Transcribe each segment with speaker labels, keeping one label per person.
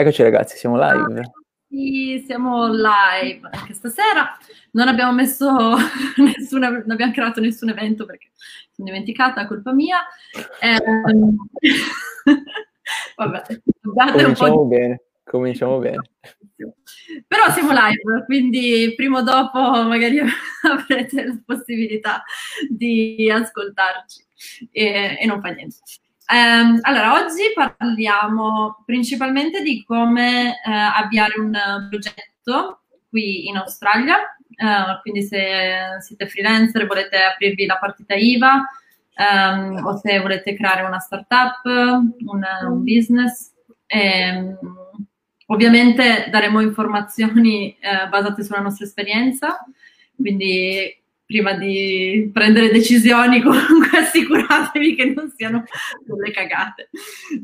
Speaker 1: Eccoci ragazzi, siamo live.
Speaker 2: Sì, siamo live anche stasera. Non abbiamo messo nessuna, non abbiamo creato nessun evento perché sono dimenticata, colpa mia. Eh,
Speaker 1: vabbè, cominciamo bene, cominciamo bene.
Speaker 2: Però siamo live, quindi prima o dopo magari avrete la possibilità di ascoltarci e, e non fa niente. Um, allora, oggi parliamo principalmente di come uh, avviare un progetto qui in Australia, uh, quindi se siete freelancer e volete aprirvi la partita IVA um, o se volete creare una startup, un, un business. E, um, ovviamente daremo informazioni uh, basate sulla nostra esperienza, quindi prima di prendere decisioni comunque assicuratevi che non siano delle cagate.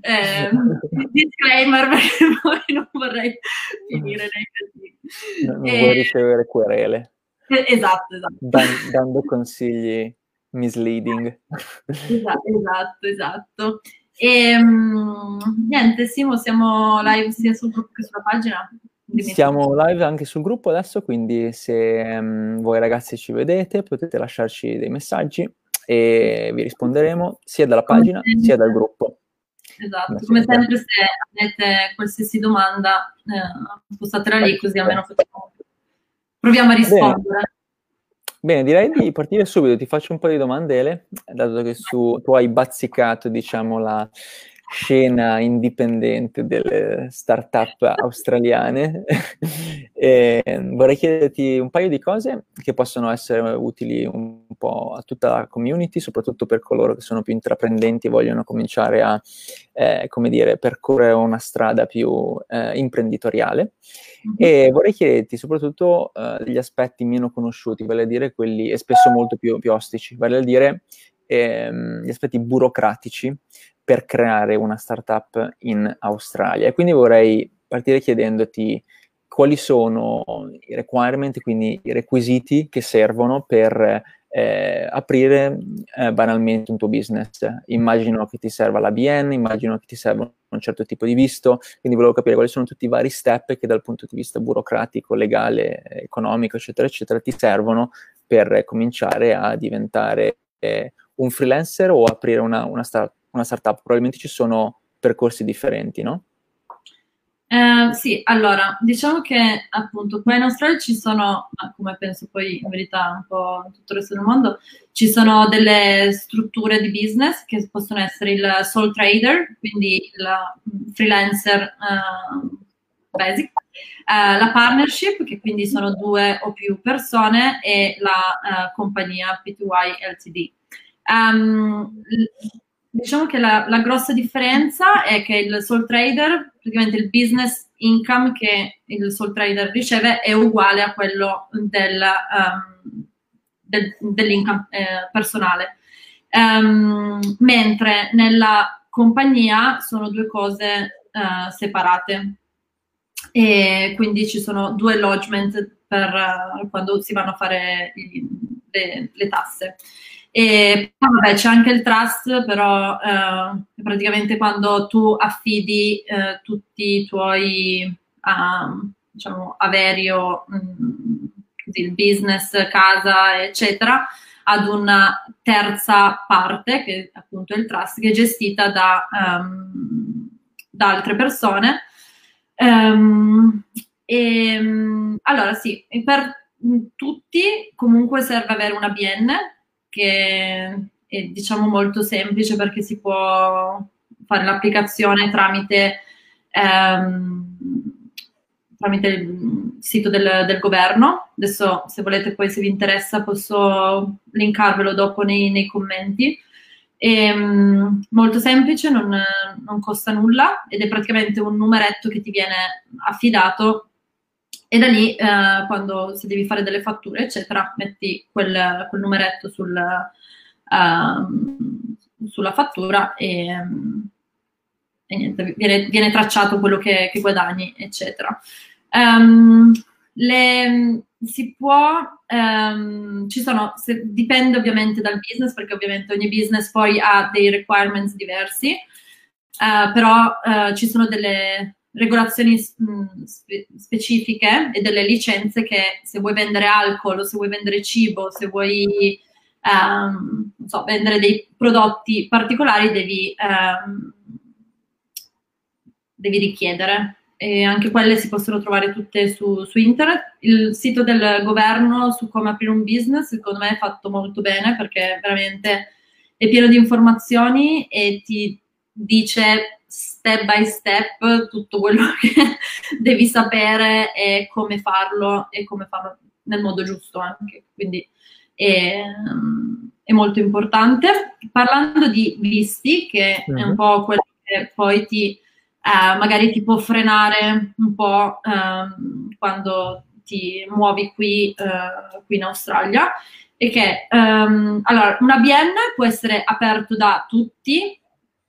Speaker 2: Eh, disclaimer perché poi non vorrei finire nei
Speaker 1: casini. Non eh, vuoi ricevere querele.
Speaker 2: Eh, esatto, esatto.
Speaker 1: Dan- dando consigli misleading.
Speaker 2: Esatto, esatto, esatto. E, um, niente, Simo, siamo live sia sul gruppo che sulla pagina.
Speaker 1: Siamo live anche sul gruppo adesso, quindi se um, voi ragazzi ci vedete potete lasciarci dei messaggi e vi risponderemo sia dalla pagina sia dal gruppo.
Speaker 2: Esatto, come sempre se avete qualsiasi domanda eh, spostatela lì così almeno facciamo, proviamo a rispondere.
Speaker 1: Bene. Bene, direi di partire subito, ti faccio un po' di domandele, dato che su, tu hai bazzicato, diciamo, la, scena indipendente delle start-up australiane. e vorrei chiederti un paio di cose che possono essere utili un po' a tutta la community, soprattutto per coloro che sono più intraprendenti e vogliono cominciare a, eh, come dire, percorrere una strada più eh, imprenditoriale. Mm-hmm. E vorrei chiederti soprattutto eh, degli aspetti meno conosciuti, vale a dire quelli e spesso molto più, più ostici, vale a dire ehm, gli aspetti burocratici per creare una startup in Australia. Quindi vorrei partire chiedendoti quali sono i requirement, quindi i requisiti che servono per eh, aprire eh, banalmente un tuo business. Immagino che ti serva l'ABN, immagino che ti serva un certo tipo di visto, quindi volevo capire quali sono tutti i vari step che dal punto di vista burocratico, legale, economico, eccetera, eccetera, ti servono per cominciare a diventare eh, un freelancer o aprire una, una, start- una startup, probabilmente ci sono percorsi differenti, no?
Speaker 2: Eh, sì, allora, diciamo che appunto qua in Australia ci sono, come penso poi in verità un po' in tutto il resto del mondo, ci sono delle strutture di business che possono essere il sole trader, quindi il freelancer uh, basic, uh, la partnership, che quindi sono due o più persone, e la uh, compagnia P2Y LTD. Um, Diciamo che la, la, grossa differenza è che il sole trader, praticamente il business income che il sole trader riceve è uguale a quello del, um, del, dell'income eh, personale. Um, mentre nella compagnia sono due cose uh, separate e quindi ci sono due lodgement per uh, quando si vanno a fare i, le, le tasse. E vabbè, c'è anche il trust, però eh, praticamente quando tu affidi eh, tutti i tuoi uh, diciamo, averi o mm, il business, casa, eccetera, ad una terza parte, che appunto è il trust, che è gestita da, um, da altre persone. Um, e, allora sì, per tutti comunque serve avere una BN, che è diciamo molto semplice perché si può fare l'applicazione tramite, ehm, tramite il sito del, del, governo. Adesso se volete poi se vi interessa posso linkarvelo dopo nei, nei commenti. È ehm, molto semplice, non, non, costa nulla ed è praticamente un numeretto che ti viene affidato e da lì, eh, quando se devi fare delle fatture, eccetera, metti quel, quel numeretto sul, uh, sulla fattura e, e niente, viene, viene, tracciato quello che, che guadagni, eccetera. Um, le, si può, um, ci sono, se, dipende ovviamente dal business, perché ovviamente ogni business poi ha dei requirements diversi, uh, però uh, ci sono delle regolazioni spe- specifiche e delle licenze che se vuoi vendere alcol, se vuoi vendere cibo, se vuoi um, so, vendere dei prodotti particolari devi, um, devi richiedere. E anche quelle si possono trovare tutte su, su, internet. Il sito del governo su come aprire un business, secondo me, è fatto molto bene perché veramente è pieno di informazioni e ti dice step by step tutto quello che devi sapere e come farlo e come farlo nel modo giusto anche. Quindi è, è molto importante. Parlando di visti, che mm-hmm. è un mhm. po' quello che poi ti eh, magari ti può frenare un po' ehm, quando ti muovi qui, eh, qui in Australia, è che ehm, allora, un ABN può essere aperto da tutti,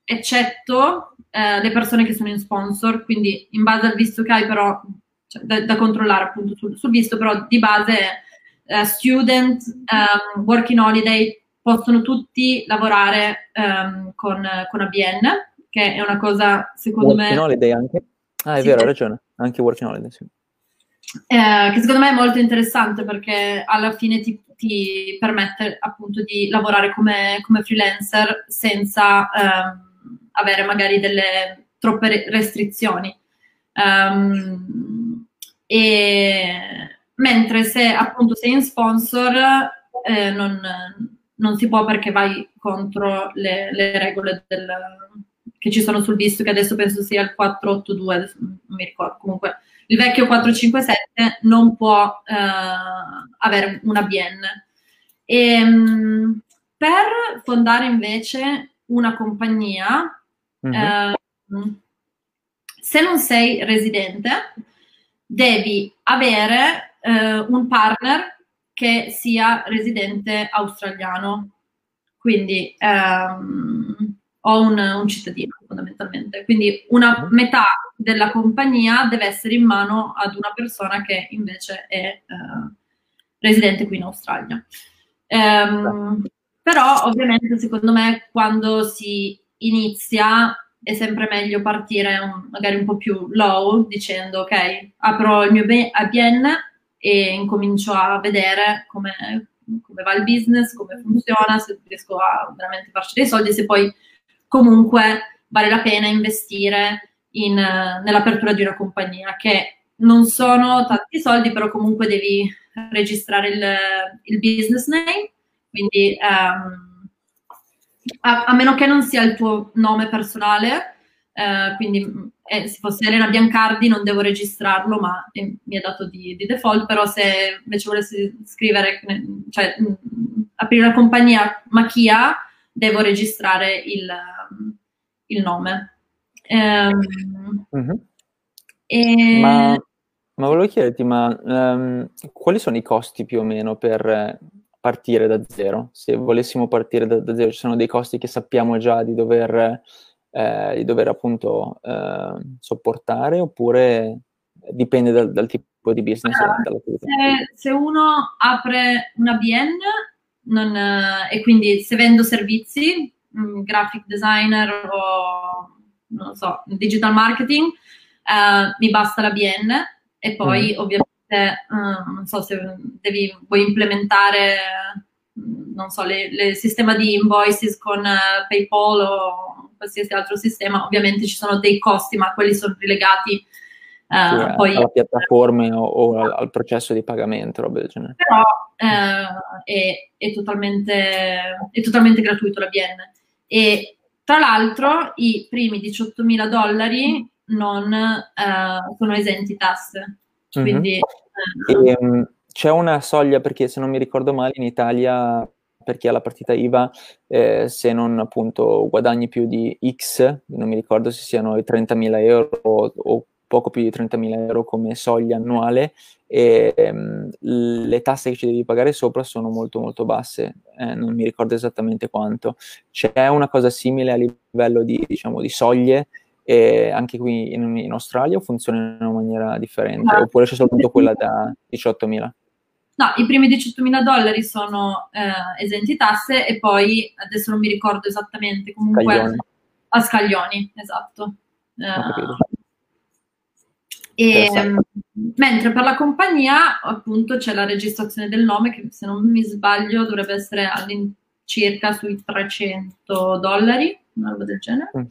Speaker 2: eccetto eh, le persone che sono in sponsor, quindi in base al visto che hai però, cioè, da, da, controllare appunto sul, sul, visto, però di base uh, student, um, working holiday, possono tutti lavorare um, con, con, ABN, che è una cosa secondo
Speaker 1: working me... Working holiday anche? Ah, è sì, vero, hai ragione, anche working holiday, sì.
Speaker 2: Eh, che secondo me è molto interessante perché alla fine ti, ti permette appunto di lavorare come, come freelancer senza ehm, avere magari delle troppe restrizioni. Um, e, mentre se appunto sei in sponsor eh, non, non, si può perché vai contro le, le regole del, che ci sono sul visto, che adesso penso sia il 482, adesso non mi ricordo, comunque il vecchio 457 non può eh, avere una BN. E, ehm, per fondare invece una compagnia Mm-hmm. Uh, se non sei residente, devi avere uh, un partner che sia residente australiano, quindi um, o un, un, cittadino fondamentalmente. Quindi una mm-hmm. metà della compagnia deve essere in mano ad una persona che invece è uh, residente qui in Australia. Um, però ovviamente secondo me quando si inizia è sempre meglio partire un, magari un po' più low dicendo ok, apro il mio ABN e incomincio a vedere come, come va il business, come funziona, se riesco a veramente farci dei soldi, se poi comunque vale la pena investire in, nell'apertura di una compagnia, che non sono tanti soldi, però comunque devi registrare il, il business name, quindi um, a, a, meno che non sia il tuo nome personale, eh, quindi eh, se fosse Elena Biancardi non devo registrarlo, ma eh, mi è dato di, di, default, però se invece volessi scrivere, cioè mh, mm, aprire la compagnia Machia, devo registrare il, il nome.
Speaker 1: Mm-hmm. e... ma, ma, volevo chiederti, ma um, quali sono i costi più o meno per partire da zero. Se volessimo partire da, da zero, ci sono dei costi che sappiamo già di dover, eh, di dover appunto eh, sopportare, oppure dipende dal, dal tipo di business?
Speaker 2: Allora, se, se, uno apre una BN non, eh, e quindi se vendo servizi, mh, mm, graphic designer o non so, digital marketing, eh, mi basta la BN e poi mm. ovviamente uh, non so se devi, vuoi implementare non so, il sistema di invoices con uh, PayPal o qualsiasi altro sistema, ovviamente ci sono dei costi, ma quelli sono rilegati
Speaker 1: uh, sì, poi alla piattaforma o, o al, al, processo di pagamento, roba del genere.
Speaker 2: Però uh, è, è, totalmente, è totalmente gratuito la BN. E tra l'altro i primi 18.000 dollari non sono esenti tasse. Quindi,
Speaker 1: mm-hmm. e, um, c'è una soglia perché se non mi ricordo male in Italia per chi ha la partita IVA, eh, se non appunto guadagni più di X, non mi ricordo se siano i 30.000 euro o, o poco più di 30.000 euro come soglia annuale, e um, le tasse che ci devi pagare sopra sono molto molto basse, eh, non mi ricordo esattamente quanto. C'è una cosa simile a livello di, diciamo, di soglie e anche qui in, in, Australia funziona in una maniera differente? No. Oppure c'è soltanto quella da 18.000?
Speaker 2: No, i primi 18.000 dollari sono eh, esenti tasse e poi, adesso non mi ricordo esattamente, comunque scaglioni. a scaglioni, esatto. Eh, E, mentre per la compagnia appunto c'è la registrazione del nome che se non mi sbaglio dovrebbe essere all'incirca sui 300 dollari, una roba del genere. Mm.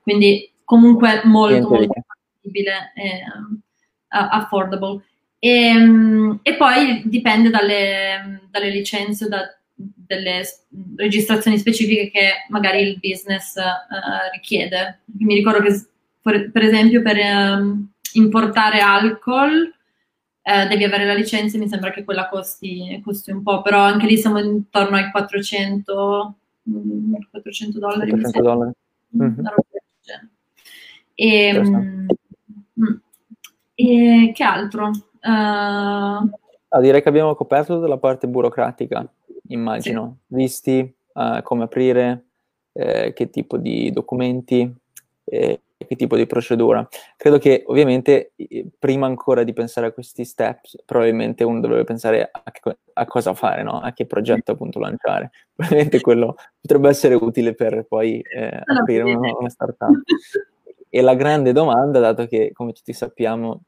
Speaker 2: Quindi comunque molto molto fattibile e uh, affordable. E, um, e, poi dipende dalle, dalle licenze, da, delle registrazioni specifiche che magari il business uh, richiede. Mi ricordo che per, esempio per um, importare alcol eh, devi avere la licenza, mi sembra che quella costi, costi, un po', però anche lì siamo intorno ai 400, 400 dollari. 400 dollari. Mm-hmm. E, mm, e, che altro? Uh,
Speaker 1: ah, direi che abbiamo coperto tutta la parte burocratica, immagino, sì. visti uh, come aprire, eh, che tipo di documenti, eh, che tipo di procedura. Credo che ovviamente prima ancora di pensare a questi steps, probabilmente uno dovrebbe pensare a, che, a cosa fare, no? a che progetto appunto lanciare. Probabilmente quello potrebbe essere utile per poi eh, aprire una, una startup. e la grande domanda, dato che come tutti sappiamo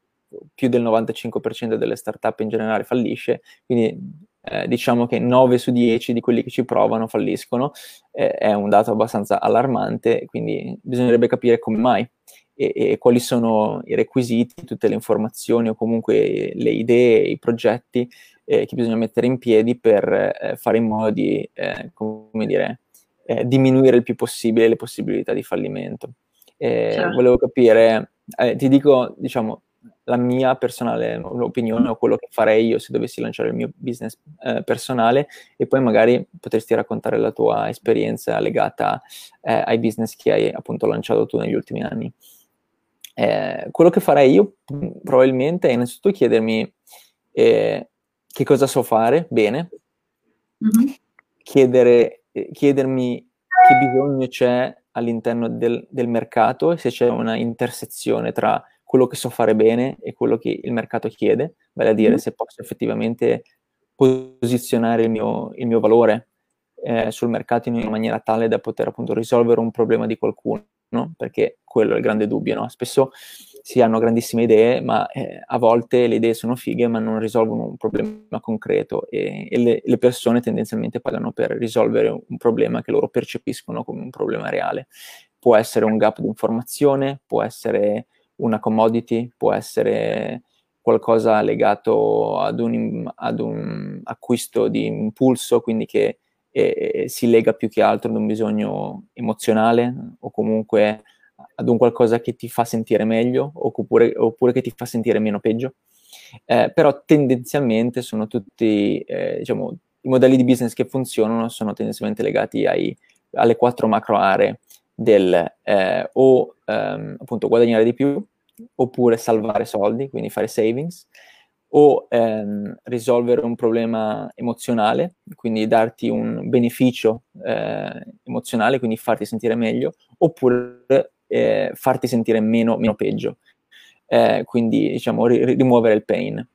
Speaker 1: più del 95% delle startup in generale fallisce, quindi eh, diciamo che 9 su 10 di quelli che ci provano falliscono, eh, è un dato abbastanza allarmante, quindi bisognerebbe capire come mai e, e, quali sono i requisiti, tutte le informazioni o comunque le idee, i progetti eh, che bisogna mettere in piedi per eh, fare in modo di, eh, come dire, eh, diminuire il più possibile le possibilità di fallimento. Certo. Volevo capire, ti dico, diciamo, la mia personale opinione o quello che farei io se dovessi lanciare il mio business eh, personale e poi magari potresti raccontare la tua esperienza legata eh, ai business che hai appunto lanciato tu negli ultimi anni. Eh, quello che farei io probabilmente è innanzitutto chiedermi eh, che cosa so fare bene, mm-hmm. chiedere, eh, chiedermi che bisogno c'è all'interno del, del mercato e se c'è una intersezione tra quello che so fare bene e quello che il mercato chiede, vale a dire mm. se posso effettivamente posizionare il mio, il mio valore eh, sul mercato in una maniera tale da poter appunto risolvere un problema di qualcuno, no? perché quello è il grande dubbio, no? spesso si hanno grandissime idee, ma eh, a volte le idee sono fighe ma non risolvono un problema concreto e, e le, le, persone tendenzialmente pagano per risolvere un problema che loro percepiscono come un problema reale. Può essere un gap di informazione, può essere una commodity, può essere qualcosa legato ad un, ad un acquisto di impulso, quindi che eh, si lega più che altro ad un bisogno emozionale o comunque ad un qualcosa che ti fa sentire meglio oppure, oppure che ti fa sentire meno peggio. Eh, però tendenzialmente sono tutti, eh, diciamo, i modelli di business che funzionano sono tendenzialmente legati ai, alle quattro macro aree del eh, o ehm, appunto guadagnare di più, oppure salvare soldi, quindi fare savings, o ehm, risolvere un problema emozionale, quindi darti un beneficio eh, emozionale, quindi farti sentire meglio, oppure eh, farti sentire meno, meno peggio, eh, quindi diciamo ri- rimuovere il pain.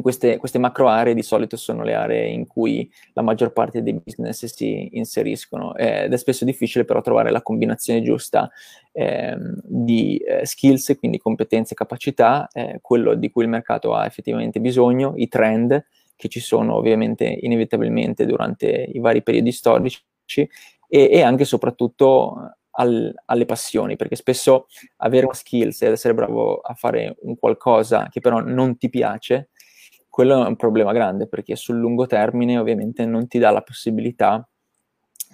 Speaker 1: Queste, queste, macro aree di solito sono le aree in cui la maggior parte dei business si inseriscono ed è spesso difficile però trovare la combinazione giusta eh, di eh, skills, quindi competenze e capacità, eh, quello di cui il mercato ha effettivamente bisogno, i trend che ci sono ovviamente inevitabilmente durante i vari periodi storici e, e anche e soprattutto al, alle passioni, perché spesso avere una skills ed essere bravo a fare un qualcosa che però non ti piace quello è un problema grande perché sul lungo termine ovviamente non ti dà la possibilità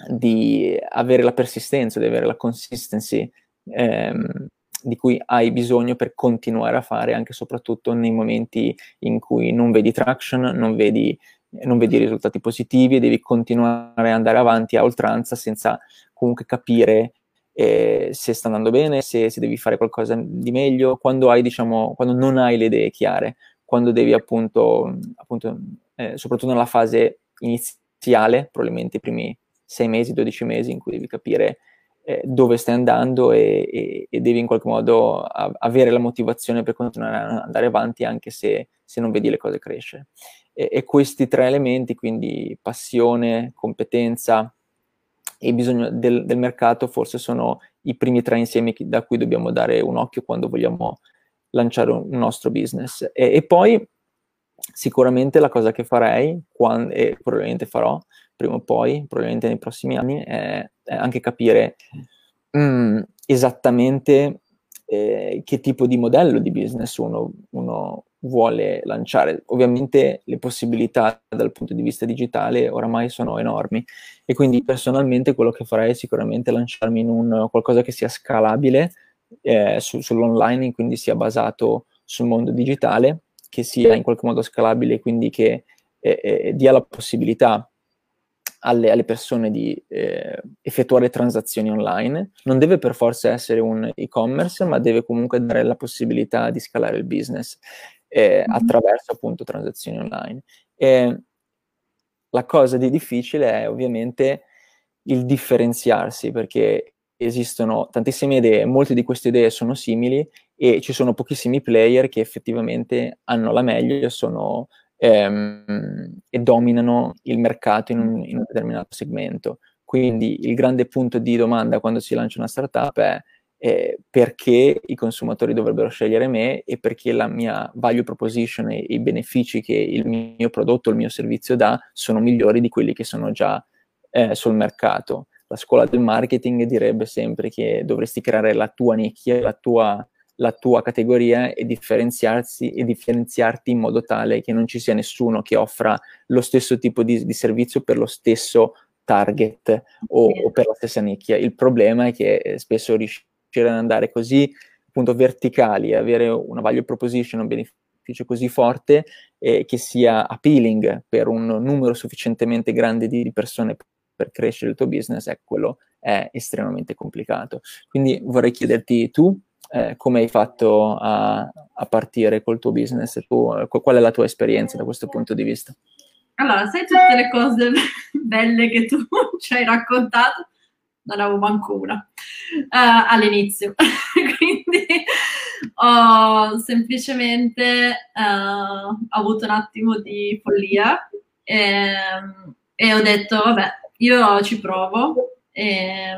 Speaker 1: di avere la persistenza, di avere la consistency ehm, di cui hai bisogno per continuare a fare anche e soprattutto nei momenti in cui non vedi traction, non vedi, non vedi risultati positivi e devi continuare ad andare avanti a oltranza senza comunque capire eh, se sta andando bene, se, se, devi fare qualcosa di meglio, quando hai, diciamo, quando non hai le idee chiare quando devi appunto, appunto eh, soprattutto nella fase iniziale, probabilmente i primi 6 mesi, 12 mesi in cui devi capire eh, dove stai andando e, e, e, devi in qualche modo a, avere la motivazione per continuare ad andare avanti anche se, se non vedi le cose crescere. E, e, questi tre elementi, quindi passione, competenza e bisogno del, del mercato, forse sono i primi tre insiemi da cui dobbiamo dare un occhio quando vogliamo lanciare un, un nostro business. E, e, poi sicuramente la cosa che farei, quando, e probabilmente farò prima o poi, probabilmente nei prossimi anni, è, è anche capire mm, esattamente eh, che tipo di modello di business uno, uno, vuole lanciare. Ovviamente le possibilità dal punto di vista digitale oramai sono enormi e quindi personalmente quello che farei è sicuramente lanciarmi in un qualcosa che sia scalabile eh, su, sull'online, quindi sia basato sul mondo digitale, che sia in qualche modo scalabile, quindi che eh, eh, dia la possibilità alle, alle persone di eh, effettuare transazioni online. Non deve per forza essere un e-commerce, ma deve comunque dare la possibilità di scalare il business eh, mm-hmm. attraverso appunto transazioni online. E la cosa di difficile è ovviamente il differenziarsi, perché esistono tantissime idee, molte di queste idee sono simili e ci sono pochissimi player che effettivamente hanno la meglio sono, ehm, e dominano il mercato in un, in un, determinato segmento. Quindi il grande punto di domanda quando si lancia una startup è eh, perché i consumatori dovrebbero scegliere me e perché la mia value proposition e i benefici che il mio prodotto, il mio servizio dà sono migliori di quelli che sono già eh, sul mercato. La scuola del marketing direbbe sempre che dovresti creare la tua nicchia, la tua, la tua categoria e e differenziarti in modo tale che non ci sia nessuno che offra lo stesso tipo di, di servizio per lo stesso target o, o, per la stessa nicchia. Il problema è che eh, spesso riusciamo riuscire ad andare così appunto verticali, avere una value proposition, un beneficio così forte eh, che sia appealing per un numero sufficientemente grande di persone per crescere il tuo business, ecco, quello è estremamente complicato. Quindi vorrei chiederti tu eh, come hai fatto a, a, partire col tuo business, tu, qual è la tua esperienza da questo punto di vista?
Speaker 2: Allora, sai tutte le cose belle che tu ci hai raccontato? Non avevo manco una uh, all'inizio. Quindi ho semplicemente uh, avuto un attimo di follia e, ehm, e, ho detto, vabbè, io ci provo e,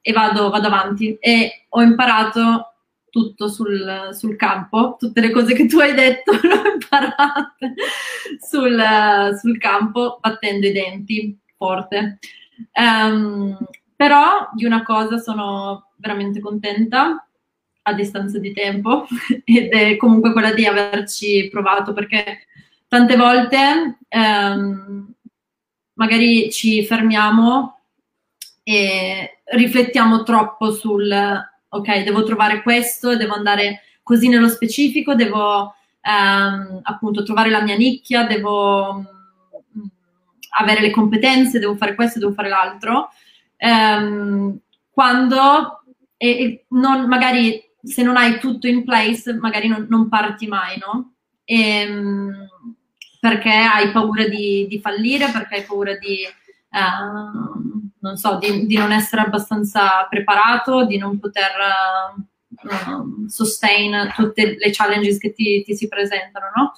Speaker 2: e vado, vado, avanti. E ho imparato tutto sul, sul, campo, tutte le cose che tu hai detto le ho imparate sul, sul campo battendo i denti forte. Um, però di una cosa sono veramente contenta a distanza di tempo ed è comunque quella di averci provato perché tante volte ehm, magari ci fermiamo e riflettiamo troppo sul ok, devo trovare questo, devo andare così nello specifico, devo ehm, appunto trovare la mia nicchia, devo avere le competenze, devo fare questo, devo fare l'altro. Um, quando e, e non, magari se non hai tutto in place, magari non, non parti mai, no? E, um, perché hai paura di, di, fallire, perché hai paura di, uh, non so, di, di, non essere abbastanza preparato, di non poter uh, sustain tutte le challenges che ti, ti si presentano, no?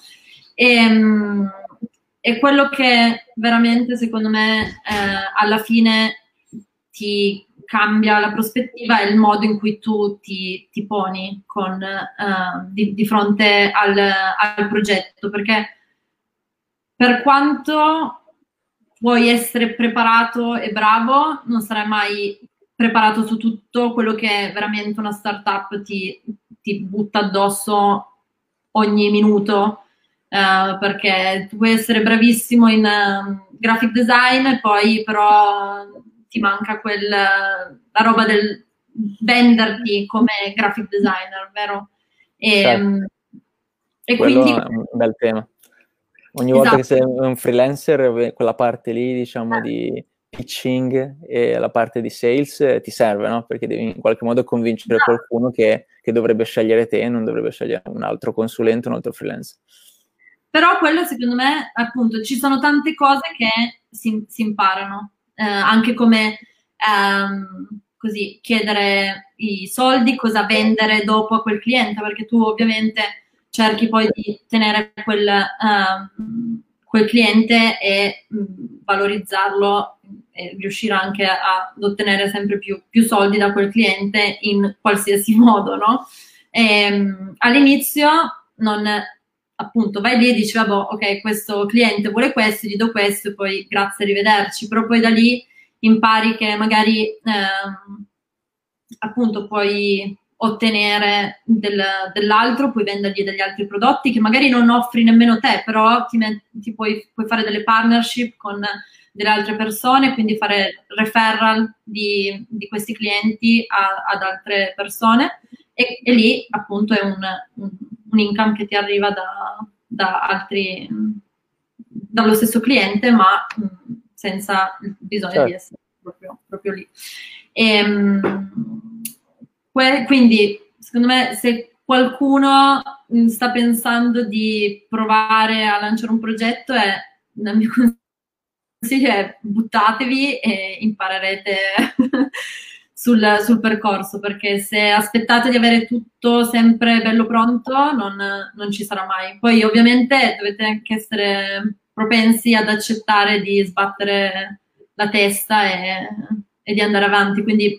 Speaker 2: E, e quello che veramente secondo me eh, alla fine ti cambia la prospettiva è il modo in cui tu ti, ti poni con, uh, di, di, fronte al, al, progetto, perché per quanto puoi essere preparato e bravo, non sarai mai preparato su tutto quello che veramente una startup ti, ti butta addosso ogni minuto Uh, perché tu puoi essere bravissimo in uh, graphic design e poi però ti manca quel, la roba del venderti come graphic designer, vero?
Speaker 1: E, certo. e quindi... è un bel tema. Ogni esatto. volta che sei un freelancer, quella parte lì, diciamo, di pitching e la parte di sales ti serve, no? Perché devi in qualche modo convincere esatto. qualcuno che, che dovrebbe scegliere te e non dovrebbe scegliere un altro consulente, un altro freelancer.
Speaker 2: Però quello secondo me, appunto, ci sono tante cose che si, si imparano, eh, anche come ehm, così chiedere i soldi, cosa vendere dopo a quel cliente, perché tu ovviamente cerchi poi di tenere quel, ehm, quel cliente e mh, valorizzarlo e riuscire anche ad ottenere sempre più, più soldi da quel cliente in qualsiasi modo, no? E, um, all'inizio non, appunto vai lì e dici, vabbè, ok, questo cliente vuole questo, gli do questo, poi grazie, arrivederci, però poi da lì impari che magari ehm, appunto puoi ottenere del, dell'altro, puoi vendergli degli altri prodotti che magari non offri nemmeno te, però ti, ti puoi, puoi, fare delle partnership con delle altre persone, quindi fare referral di, di questi clienti a, ad altre persone e, e, lì appunto è un, un, un income che ti arriva da, da altri, dallo stesso cliente, ma senza bisogno certo. di essere proprio, proprio lì. E, ehm, que, quindi, secondo me, se qualcuno sta pensando di provare a lanciare un progetto, è, nel mio consiglio è buttatevi e imparerete sul, sul, percorso, perché se aspettate di avere tutto sempre bello pronto, non, non ci sarà mai. Poi ovviamente dovete anche essere propensi ad accettare di sbattere la testa e, e di andare avanti, quindi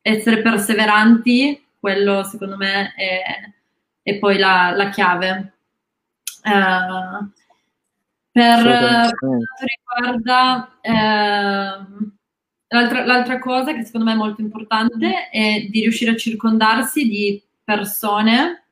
Speaker 2: essere perseveranti, quello secondo me è, è poi la, la chiave. Uh, per quanto riguarda uh, L'altra, l'altra, cosa che secondo me è molto importante è di riuscire a circondarsi di persone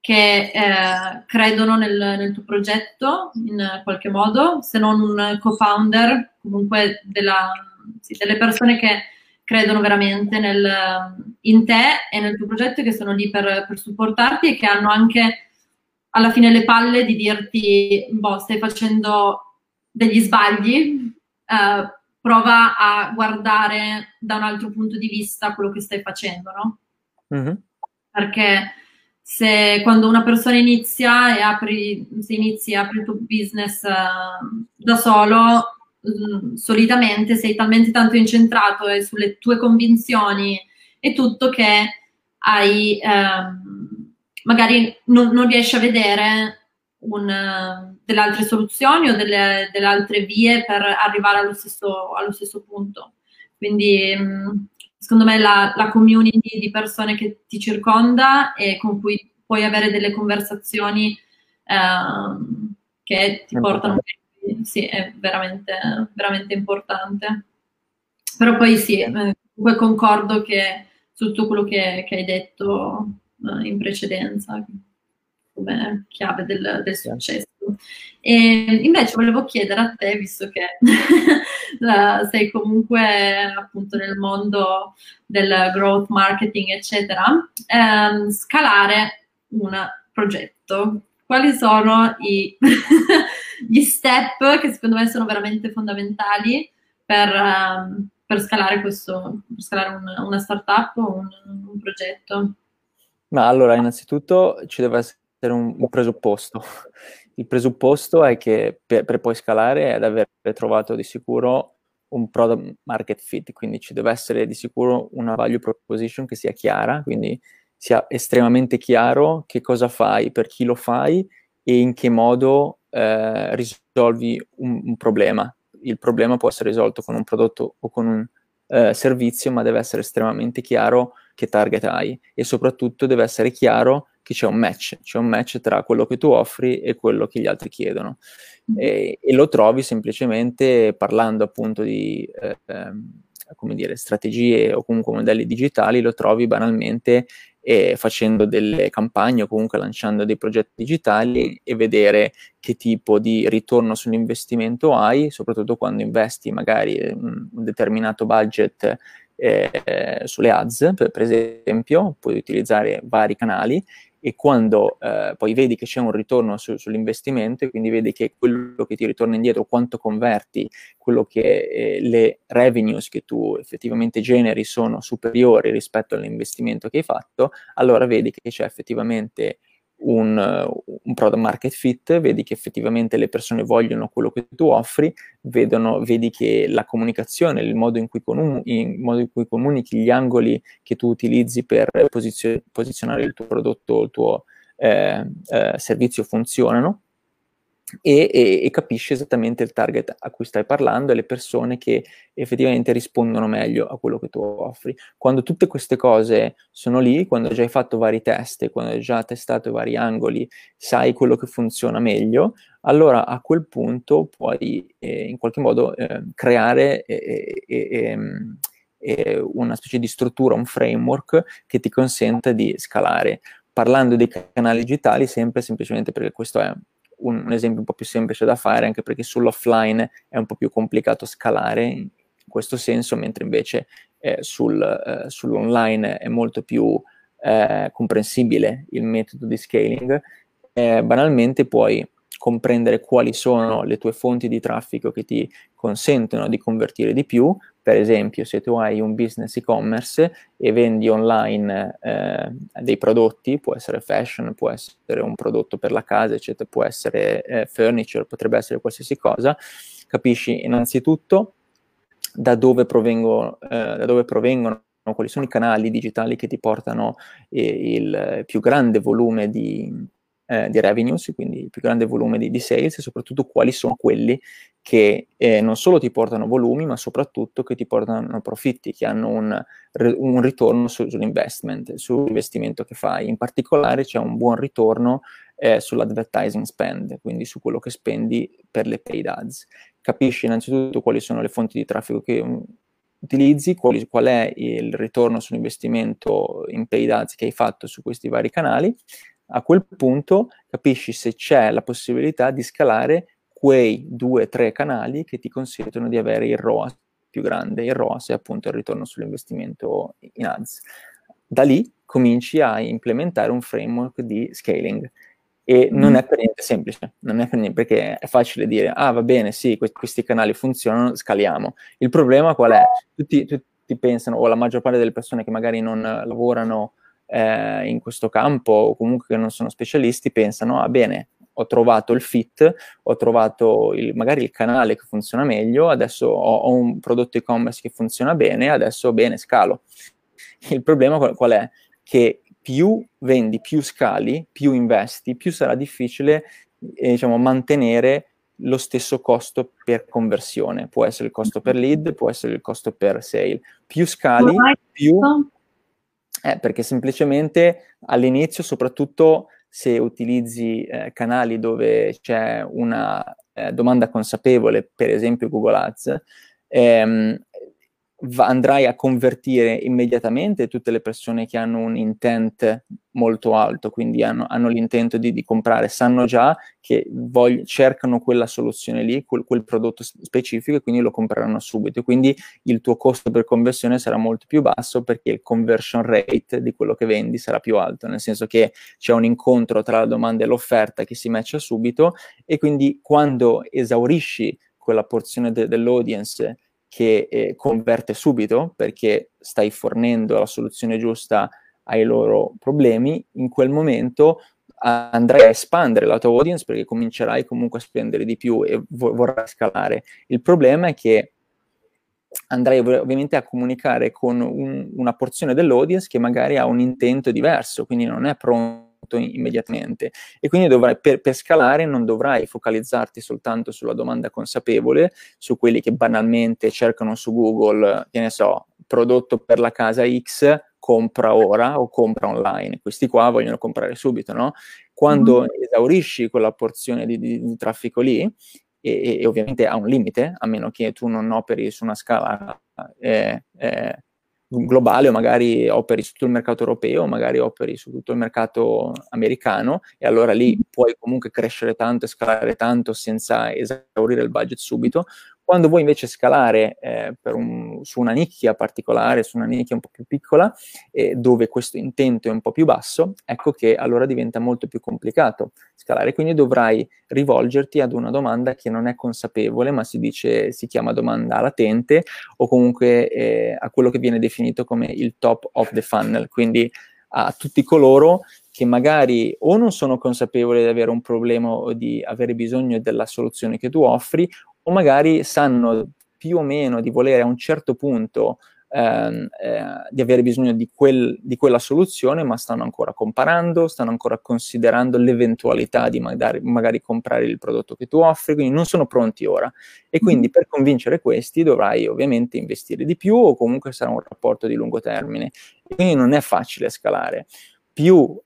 Speaker 2: che eh, credono nel, nel, tuo progetto in qualche modo, se non un co-founder, comunque della, sì, delle persone che credono veramente nel, in te e nel tuo progetto e che sono lì per, per supportarti e che hanno anche alla fine le palle di dirti, boh, stai facendo degli sbagli, eh, prova a guardare da un altro punto di vista quello che stai facendo, no? Mm-hmm. Perché se quando una persona inizia e apri, se inizi e apri il tuo business uh, da solo, um, solitamente sei talmente tanto incentrato e sulle tue convinzioni e tutto che hai um, magari non, non riesci a vedere un, delle altre soluzioni o delle, delle, altre vie per arrivare allo stesso, allo stesso punto. Quindi mm, secondo me la, la, community di persone che ti circonda e con cui puoi avere delle conversazioni eh, che ti portano sì, è veramente, veramente importante. Però poi sì, eh, comunque concordo che su tutto quello che, che hai detto eh, in precedenza come chiave del, del successo. E invece volevo chiedere a te, visto che sei comunque appunto nel mondo del growth marketing, eccetera, ehm, scalare un progetto. Quali sono i, gli step che secondo me sono veramente fondamentali per, um, per scalare questo, per scalare un, una startup o un, un progetto?
Speaker 1: Ma allora, innanzitutto ci deve essere un, un presupposto. Il presupposto è che per, per, poi scalare è ad aver trovato di sicuro un product market fit, quindi ci deve essere di sicuro una value proposition che sia chiara, quindi sia estremamente chiaro che cosa fai, per chi lo fai e in che modo eh, risolvi un, un, problema. Il problema può essere risolto con un prodotto o con un eh, servizio, ma deve essere estremamente chiaro che target hai e soprattutto deve essere chiaro che c'è un match, c'è un match tra quello che tu offri e quello che gli altri chiedono. Mm. E, e lo trovi semplicemente parlando appunto di eh, ehm, come dire, strategie o comunque modelli digitali, lo trovi banalmente eh, facendo delle campagne o comunque lanciando dei progetti digitali e vedere che tipo di ritorno sull'investimento hai, soprattutto quando investi magari un determinato budget eh, sulle ads, per, per, esempio, puoi utilizzare vari canali e quando eh, poi vedi che c'è un ritorno su, sull'investimento e quindi vedi che quello che ti ritorna indietro, quanto converti, quello che eh, le revenues che tu effettivamente generi sono superiori rispetto all'investimento che hai fatto, allora vedi che c'è effettivamente un, un, product market fit, vedi che effettivamente le persone vogliono quello che tu offri, vedono, vedi che la comunicazione, il modo in cui, comun- in modo in cui comunichi, gli angoli che tu utilizzi per posizio- posizionare il tuo prodotto, il tuo eh, eh, servizio funzionano e, e, e, capisci esattamente il target a cui stai parlando e le persone che effettivamente rispondono meglio a quello che tu offri. Quando tutte queste cose sono lì, quando già hai fatto vari test, quando hai già testato i vari angoli, sai quello che funziona meglio, allora a quel punto puoi eh, in qualche modo eh, creare ehm, una specie di struttura, un framework che ti consenta di scalare. Parlando dei canali digitali, sempre semplicemente perché questo è un, un, esempio un po' più semplice da fare, anche perché sull'offline è un po' più complicato scalare in questo senso, mentre invece eh, sul, eh, sull'online è molto più eh, comprensibile il metodo di scaling. Eh, banalmente puoi comprendere quali sono le tue fonti di traffico che ti consentono di convertire di più. Per esempio, se tu hai un business e-commerce e vendi online eh, dei prodotti, può essere fashion, può essere un prodotto per la casa, eccetera, può essere eh, furniture, potrebbe essere qualsiasi cosa, capisci innanzitutto da dove, provengo, eh, da dove provengono quali sono i canali digitali che ti portano eh, il più grande volume di, eh, di revenues, quindi il più grande volume di, di, sales e soprattutto quali sono quelli che eh, non solo ti portano volumi, ma soprattutto che ti portano profitti, che hanno un, un ritorno su, sull'investment, sull'investimento che fai. In particolare c'è un buon ritorno eh, sull'advertising spend, quindi su quello che spendi per le paid ads. Capisci innanzitutto quali sono le fonti di traffico che um, utilizzi, quali, qual è il ritorno sull'investimento in paid ads che hai fatto su questi vari canali a quel punto capisci se c'è la possibilità di scalare quei due o tre canali che ti consentono di avere il ROAS più grande. Il ROAS è appunto il ritorno sull'investimento in ads. Da lì cominci a implementare un framework di scaling e non mm. è per niente semplice, non è per niente, perché è facile dire, ah va bene, sì, que- questi canali funzionano, scaliamo. Il problema qual è? Tutti, tutti pensano, o la maggior parte delle persone che magari non lavorano eh, in questo campo o comunque che non sono specialisti pensano, ah bene, ho trovato il fit, ho trovato il, magari il canale che funziona meglio, adesso ho, ho, un prodotto e-commerce che funziona bene, adesso bene, scalo. Il problema qual, qual è? Che più vendi, più scali, più investi, più sarà difficile eh, diciamo, mantenere lo stesso costo per conversione. Può essere il costo per lead, può essere il costo per sale. Più scali, più eh, perché semplicemente all'inizio, soprattutto se utilizzi eh, canali dove c'è una eh, domanda consapevole, per esempio Google Ads, ehm, va, andrai a convertire immediatamente tutte le persone che hanno un intent molto alto, quindi hanno, hanno l'intento di, di, comprare, sanno già che vogli, cercano quella soluzione lì, quel, quel, prodotto specifico e quindi lo compreranno subito. Quindi il tuo costo per conversione sarà molto più basso perché il conversion rate di quello che vendi sarà più alto, nel senso che c'è un incontro tra la domanda e l'offerta che si matcha subito e quindi quando esaurisci quella porzione de- dell'audience che eh, converte subito perché stai fornendo la soluzione giusta ai loro problemi, in quel momento andrai a espandere la tua audience perché comincerai comunque a spendere di più e vo- vorrai scalare. Il problema è che andrai ovviamente a comunicare con un, una porzione dell'audience che magari ha un intento diverso, quindi non è pronto immediatamente e quindi dovrai, per, per, scalare non dovrai focalizzarti soltanto sulla domanda consapevole, su quelli che banalmente cercano su Google, che ne so, prodotto per la casa X, compra ora o compra online. Questi qua vogliono comprare subito, no? Quando mm. esaurisci quella porzione di, di, di traffico lì, e, e, ovviamente ha un limite, a meno che tu non operi su una scala eh, eh, globale o magari operi su tutto il mercato europeo, magari operi su tutto il mercato americano e allora lì puoi comunque crescere tanto e scalare tanto senza esaurire il budget subito. Quando vuoi invece scalare eh, un, su una nicchia particolare, su una nicchia un po' più piccola, eh, dove questo intento è un po' più basso, ecco che allora diventa molto più complicato scalare. Quindi dovrai rivolgerti ad una domanda che non è consapevole, ma si dice, si chiama domanda latente, o comunque eh, a quello che viene definito come il top of the funnel, quindi a tutti coloro che magari o non sono consapevoli di avere un problema o di avere bisogno della soluzione che tu offri, o magari sanno più o meno di volere a un certo punto ehm, eh, di avere bisogno di, quel, di, quella soluzione, ma stanno ancora comparando, stanno ancora considerando l'eventualità di magari, magari, comprare il prodotto che tu offri, quindi non sono pronti ora. E quindi per convincere questi dovrai ovviamente investire di più o comunque sarà un rapporto di lungo termine. E quindi non è facile scalare più uh,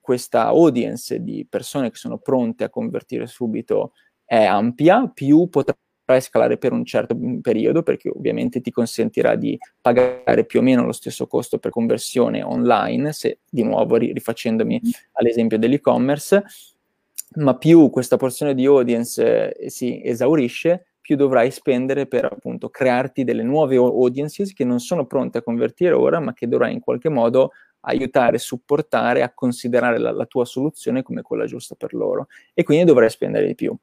Speaker 1: questa audience di persone che sono pronte a convertire subito è ampia, più potrà scalare per un certo periodo, perché ovviamente ti consentirà di pagare più o meno lo stesso costo per conversione online, se di nuovo rifacendomi all'esempio dell'e-commerce, ma più questa porzione di audience eh, si esaurisce, più dovrai spendere per appunto crearti delle nuove audiences che non sono pronte a convertire ora, ma che dovrai in qualche modo aiutare, supportare a considerare la, la, tua soluzione come quella giusta per loro. E quindi dovrai spendere di più.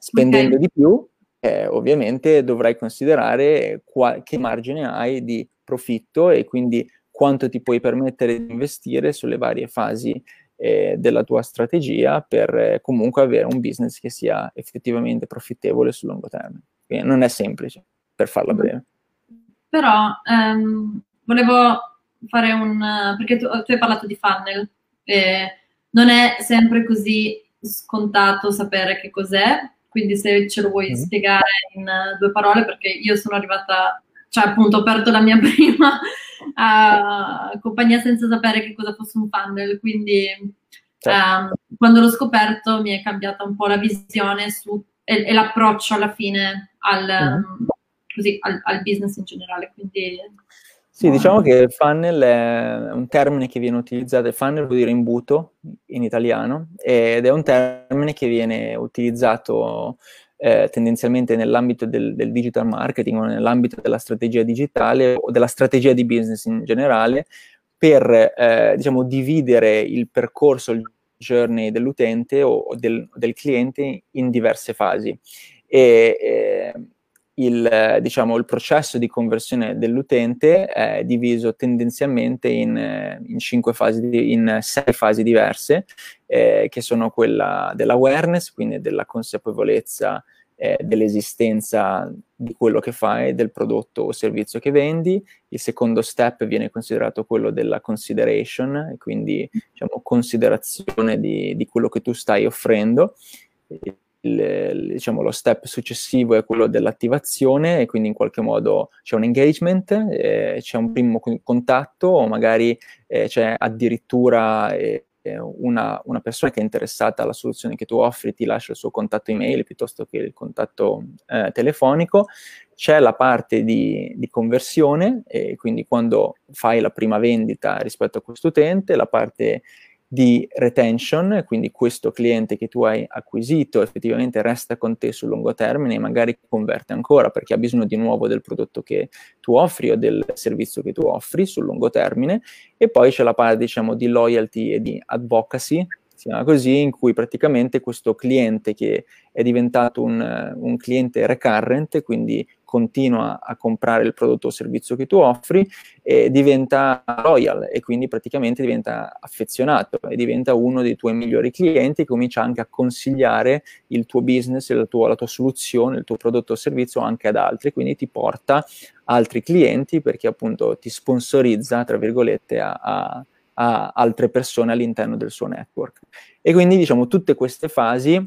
Speaker 1: Spendendo okay. di più, eh, ovviamente dovrai considerare qual- che margine hai di profitto e quindi quanto ti puoi permettere di investire sulle varie fasi eh, della tua strategia per eh, comunque avere un business che sia effettivamente profittevole sul lungo termine. Quindi non è semplice, per farla breve.
Speaker 2: Però um, volevo fare un... perché tu, tu hai parlato di funnel, e non è sempre così scontato sapere che cos'è, quindi se ce lo vuoi mm-hmm. spiegare in due parole, perché io sono arrivata, cioè appunto ho aperto la mia prima uh, compagnia senza sapere che cosa fosse un funnel, quindi certo. um, quando l'ho scoperto mi è cambiata un po' la visione su, e, e l'approccio alla fine al, mm-hmm. così, al, al business in generale. Quindi
Speaker 1: sì, diciamo che il funnel è un termine che viene utilizzato, il funnel vuol dire imbuto in italiano, ed è un termine che viene utilizzato eh, tendenzialmente nell'ambito del, del, digital marketing o nell'ambito della strategia digitale o della strategia di business in generale per, eh, diciamo, dividere il percorso, il journey dell'utente o del, del cliente in diverse fasi. E, eh, il, diciamo, il processo di conversione dell'utente è diviso tendenzialmente in, in, cinque fasi, in sei fasi diverse, eh, che sono quella dell'awareness, quindi della consapevolezza eh, dell'esistenza di quello che fai, del prodotto o servizio che vendi. Il secondo step viene considerato quello della consideration, quindi diciamo, considerazione di, di quello che tu stai offrendo il, diciamo, lo step successivo è quello dell'attivazione e quindi in qualche modo c'è un engagement, eh, c'è un primo contatto o magari eh, c'è addirittura eh, una, una, persona che è interessata alla soluzione che tu offri ti lascia il suo contatto email piuttosto che il contatto eh, telefonico. C'è la parte di, di conversione, e quindi quando fai la prima vendita rispetto a questo utente, la parte di retention, quindi questo cliente che tu hai acquisito effettivamente resta con te sul lungo termine e magari converte ancora perché ha bisogno di nuovo del prodotto che tu offri o del servizio che tu offri sul lungo termine. E poi c'è la parte diciamo di loyalty e di advocacy si chiama così, in cui praticamente questo cliente che è diventato un, un cliente recurrent, quindi continua a comprare il prodotto o servizio che tu offri, e diventa loyal e quindi praticamente diventa affezionato e diventa uno dei tuoi migliori clienti e comincia anche a consigliare il tuo business, la tua, la tua soluzione, il tuo prodotto o servizio anche ad altri, quindi ti porta altri clienti perché appunto ti sponsorizza, tra virgolette, a, a altre persone all'interno del suo network. E quindi diciamo tutte queste fasi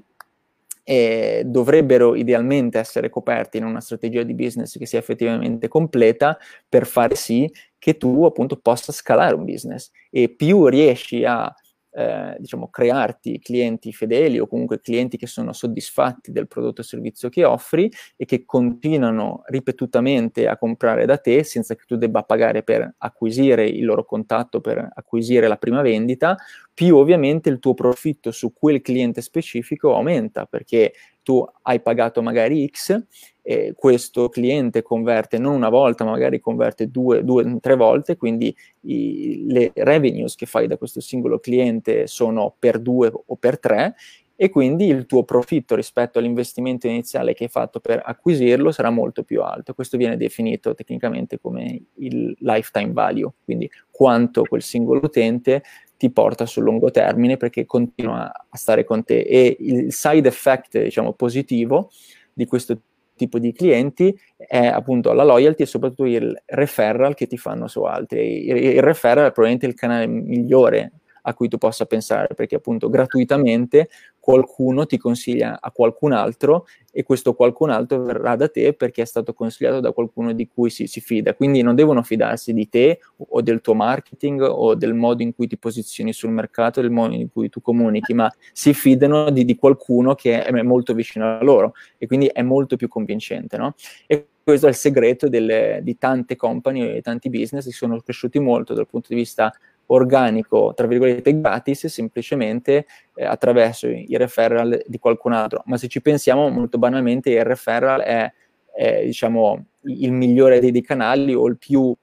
Speaker 1: eh, dovrebbero idealmente essere coperte in una strategia di business che sia effettivamente completa per fare sì che tu appunto possa scalare un business. E più riesci a eh, diciamo, crearti clienti fedeli o comunque clienti che sono soddisfatti del prodotto o servizio che offri e che continuano ripetutamente a comprare da te senza che tu debba pagare per acquisire il loro contatto, per acquisire la prima vendita, più ovviamente il tuo profitto su quel cliente specifico aumenta perché tu hai pagato magari X e questo cliente converte non una volta, ma magari converte due, due tre volte, quindi i, le revenues che fai da questo singolo cliente sono per due o per tre e quindi il tuo profitto rispetto all'investimento iniziale che hai fatto per acquisirlo sarà molto più alto. Questo viene definito tecnicamente come il lifetime value, quindi quanto quel singolo utente ti porta sul lungo termine perché continua a stare con te e il side effect, diciamo, positivo di questo tipo di clienti è appunto la loyalty e soprattutto il referral che ti fanno su altri. Il, referral è probabilmente il canale migliore a cui tu possa pensare, perché appunto gratuitamente qualcuno ti consiglia a qualcun altro e questo qualcun altro verrà da te perché è stato consigliato da qualcuno di cui si, si, fida. Quindi non devono fidarsi di te o del tuo marketing o del modo in cui ti posizioni sul mercato, del modo in cui tu comunichi, ma si fidano di, di qualcuno che è molto vicino a loro e quindi è molto più convincente. No? E questo è il segreto delle, di tante company e tanti business che sono cresciuti molto dal punto di vista organico, tra virgolette, gratis, semplicemente eh, attraverso i referral di qualcun altro. Ma se ci pensiamo, molto banalmente, il referral è, è diciamo, il migliore dei, dei, canali o il più,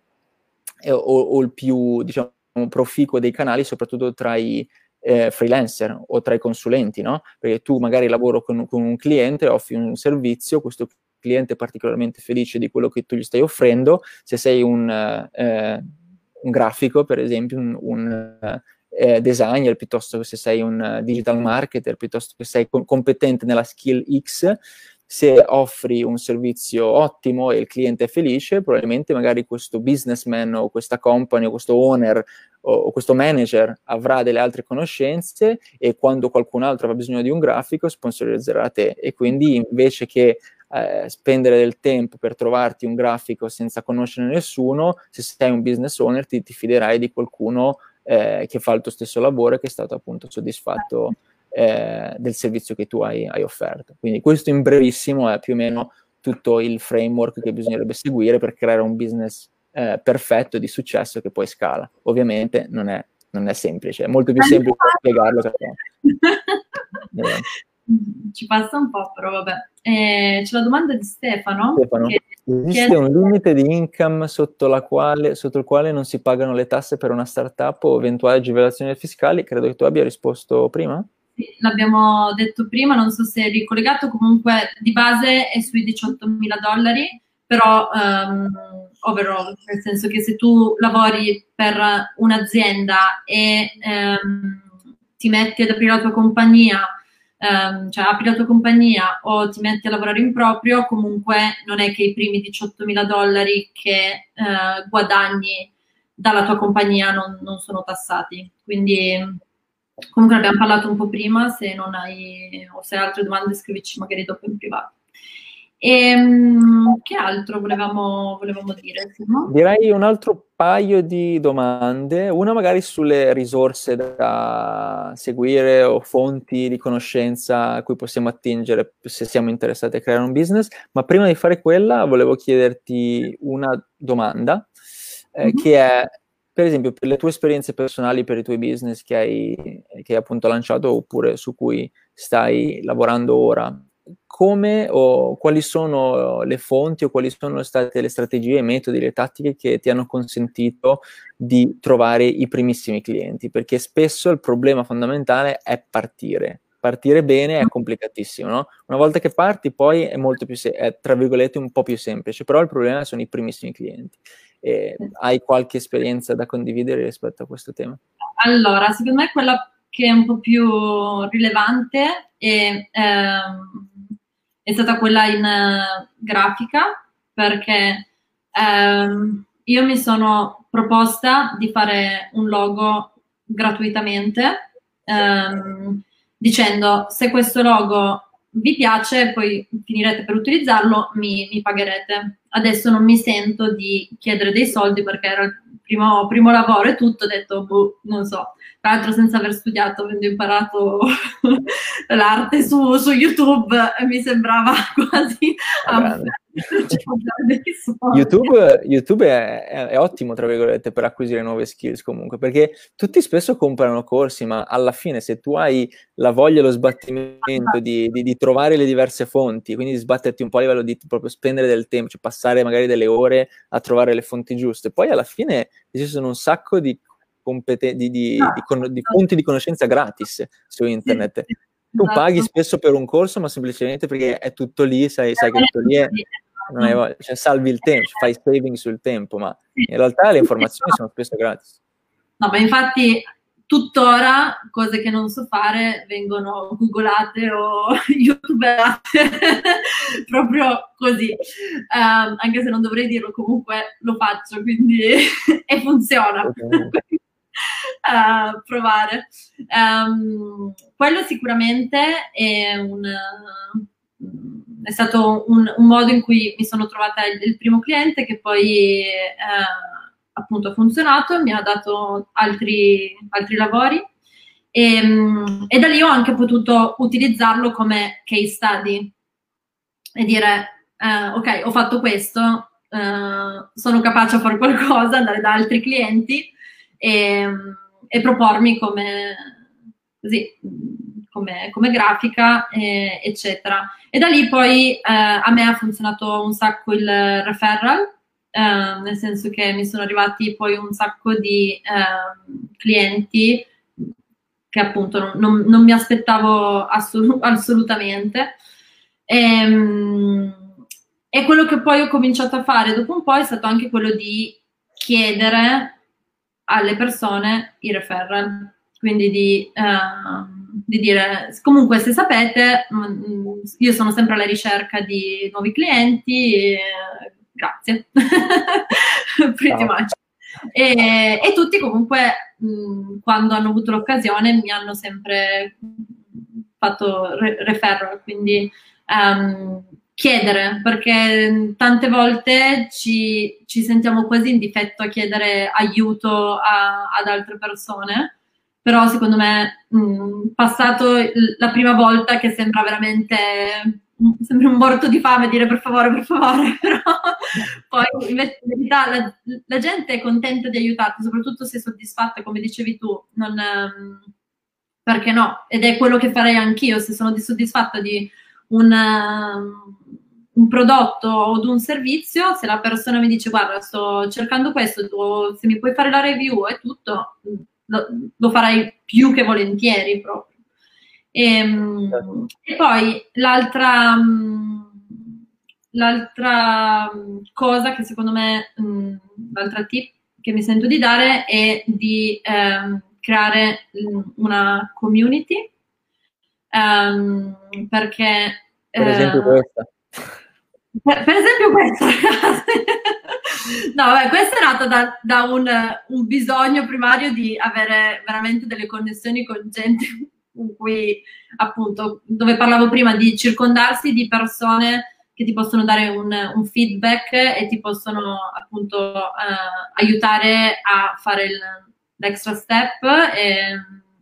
Speaker 1: eh, o, o il più diciamo, proficuo dei canali, soprattutto tra i eh, freelancer o tra i consulenti, no? Perché tu magari lavoro con, con un cliente, offri un servizio, questo cliente è particolarmente felice di quello che tu gli stai offrendo, se sei un eh, un grafico, per esempio, un, un eh, designer, piuttosto che se sei un digital marketer, piuttosto che sei com- competente nella skill X, se offri un servizio ottimo e il cliente è felice, probabilmente magari questo businessman o questa company o questo owner o questo manager avrà delle altre conoscenze e quando qualcun altro avrà bisogno di un grafico sponsorizzerà te. E quindi invece che eh, spendere del tempo per trovarti un grafico senza conoscere nessuno, se sei un business owner ti, ti fiderai di qualcuno eh, che fa il tuo stesso lavoro e che è stato appunto soddisfatto eh, del servizio che tu hai, hai, offerto. Quindi questo in brevissimo è più o meno tutto il framework che bisognerebbe seguire per creare un business eh, perfetto di successo che poi scala. Ovviamente non è, non è semplice, è molto più semplice spiegarlo che
Speaker 2: ci passa un po', però vabbè. Eh, c'è la domanda di Stefano.
Speaker 1: Stefano. Che, esiste un limite di income sotto, quale, sotto, il quale non si pagano le tasse per una startup o eventuali agevolazioni fiscali? Credo che tu abbia risposto prima.
Speaker 2: Sì, l'abbiamo detto prima, non so se è ricollegato, comunque di base è sui 18 mila dollari, però um, overall, nel senso che se tu lavori per un'azienda e um, ti metti ad aprire la tua compagnia ehm, cioè apri la tua compagnia o ti metti a lavorare in proprio, comunque non è che i primi 18 mila dollari che eh, guadagni dalla tua compagnia non, non, sono tassati. Quindi comunque abbiamo parlato un po' prima, se non hai o se hai altre domande scrivici magari dopo in privato. E, ehm, che altro volevamo, volevamo dire?
Speaker 1: No? Direi un altro paio di domande, una magari sulle risorse da seguire o fonti di conoscenza a cui possiamo attingere se siamo interessati a creare un business, ma prima di fare quella volevo chiederti una domanda eh, mm-hmm. che è per esempio per le tue esperienze personali, per i tuoi business che hai, che hai appunto lanciato oppure su cui stai lavorando ora, come o quali sono le fonti o quali sono state le strategie, i metodi, le tattiche che ti hanno consentito di trovare i primissimi clienti, perché spesso il problema fondamentale è partire. Partire bene è complicatissimo, no? Una volta che parti poi è molto più, se- è tra virgolette un po' più semplice, però il problema sono i primissimi clienti. E hai qualche esperienza da condividere rispetto a questo tema?
Speaker 2: Allora, secondo me quella che è un po' più rilevante è, ehm, è stata quella in uh, grafica perché ehm, io mi sono proposta di fare un logo gratuitamente ehm, dicendo se questo logo vi piace poi finirete per utilizzarlo mi, mi, pagherete. Adesso non mi sento di chiedere dei soldi perché era il primo, primo lavoro e tutto ho detto boh, non so tra l'altro senza aver studiato, avendo imparato l'arte su, su, YouTube, mi sembrava quasi...
Speaker 1: YouTube, YouTube è, è, è, ottimo, tra virgolette, per acquisire nuove skills comunque, perché tutti spesso comprano corsi, ma alla fine se tu hai la voglia e lo sbattimento di, di, di, trovare le diverse fonti, quindi di sbatterti un po' a livello di proprio spendere del tempo, cioè passare magari delle ore a trovare le fonti giuste, poi alla fine ci sono un sacco di competen- di, di, no. di, con- di, punti di conoscenza gratis su internet. Sì, tu esatto. paghi spesso per un corso, ma semplicemente perché è tutto lì, sai, sai che tutto lì è, hai, cioè, salvi il tempo, fai saving sul tempo, ma in realtà le informazioni sono spesso gratis.
Speaker 2: No, ma infatti tuttora cose che non so fare vengono googolate o youtuberate proprio così, um, anche se non dovrei dirlo, comunque lo faccio, quindi e funziona. Okay. uh, provare. Um, quello sicuramente è, un, è stato un, un, modo in cui mi sono trovata il, il primo cliente che poi uh, appunto ha funzionato, mi ha dato altri, altri lavori e, ehm, e, da lì ho anche potuto utilizzarlo come case study e dire eh, ok ho fatto questo, eh, sono capace a fare qualcosa, andare da altri clienti e, e propormi come, così, come, come grafica eh, eccetera e da lì poi eh, a me ha funzionato un sacco il referral Ehm, nel senso che mi sono arrivati poi un sacco di uh, clienti che appunto non, non, non mi aspettavo assol- assolutamente. E, um, e quello che poi ho cominciato a fare dopo un po' è stato anche quello di chiedere alle persone i referral, quindi di, uh, di dire comunque se sapete mm, io sono sempre alla ricerca di nuovi clienti, grazie, pretty much. E, e, tutti comunque mh, quando hanno avuto l'occasione mi hanno sempre fatto re- referral, quindi um, chiedere, perché tante volte ci, ci, sentiamo quasi in difetto a chiedere aiuto a, ad altre persone, però secondo me mh, passato la prima volta che sembra veramente sembra un morto di fame dire per favore, per favore, però poi in verità la, la, gente è contenta di aiutarti, soprattutto se è soddisfatta, come dicevi tu, non, perché no? Ed è quello che farei anch'io, se sono dissoddisfatta di un, um, un prodotto o un servizio, se la persona mi dice guarda sto cercando questo, tu, se mi puoi fare la review e tutto, lo, lo farai più che volentieri proprio. E, ehm, certo. e poi l'altra, mm, l'altra cosa che secondo me, mm, l'altra tip che mi sento di dare è di um, creare una community um, perché...
Speaker 1: Per esempio uh, questa.
Speaker 2: Per, per, esempio questa, no, vabbè, questa è nata da, da un, un, bisogno primario di avere veramente delle connessioni con gente in cui appunto, dove parlavo prima di circondarsi di persone che ti possono dare un, un feedback e ti possono appunto eh, aiutare a fare il, l'extra step e,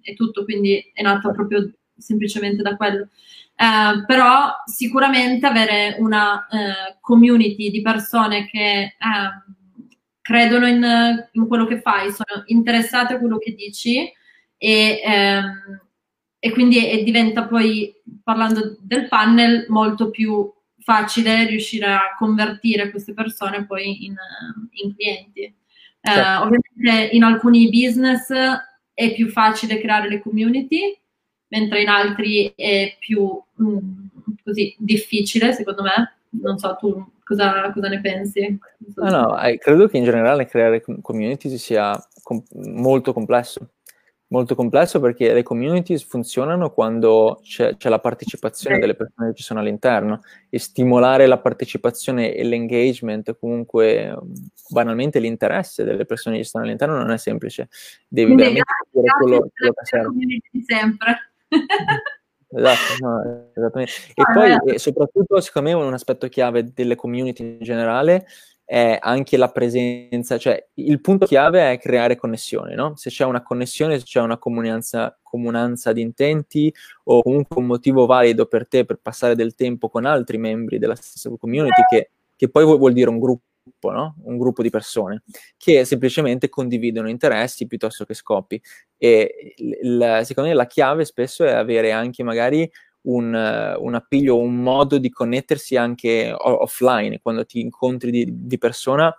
Speaker 2: e, tutto, quindi è nato proprio semplicemente da quello. Eh, però sicuramente avere una eh, community di persone che ehm, credono in, in, quello che fai, sono interessate a quello che dici e ehm, e quindi e diventa poi, parlando del panel, molto più facile riuscire a convertire queste persone poi in, in clienti. Eh, certo. Eh, ovviamente in alcuni business è più facile creare le community, mentre in altri è più mh, mm, così difficile, secondo me. Non so, tu cosa, cosa ne pensi?
Speaker 1: So no, no, credo che in generale creare community sia com- molto complesso molto complesso perché le communities funzionano quando c'è, c'è, la partecipazione delle persone che ci sono all'interno e stimolare la partecipazione e l'engagement, comunque banalmente l'interesse delle persone che ci stanno all'interno non è semplice. Devi Quindi veramente dire quello, quello che serve. sempre. Esatto, no, esattamente. E ah, poi, e soprattutto, secondo me, un aspetto chiave delle community in generale è anche la presenza, cioè il punto chiave è creare connessioni, no? Se c'è una connessione, se c'è una comunanza, comunanza di intenti o comunque un motivo valido per te per passare del tempo con altri membri della stessa community, che, che poi vuol dire un gruppo, no? Un gruppo di persone che semplicemente condividono interessi piuttosto che scopi. E il, secondo me la chiave spesso è avere anche magari un, un appiglio, un modo di connettersi anche offline, quando ti incontri di, di persona,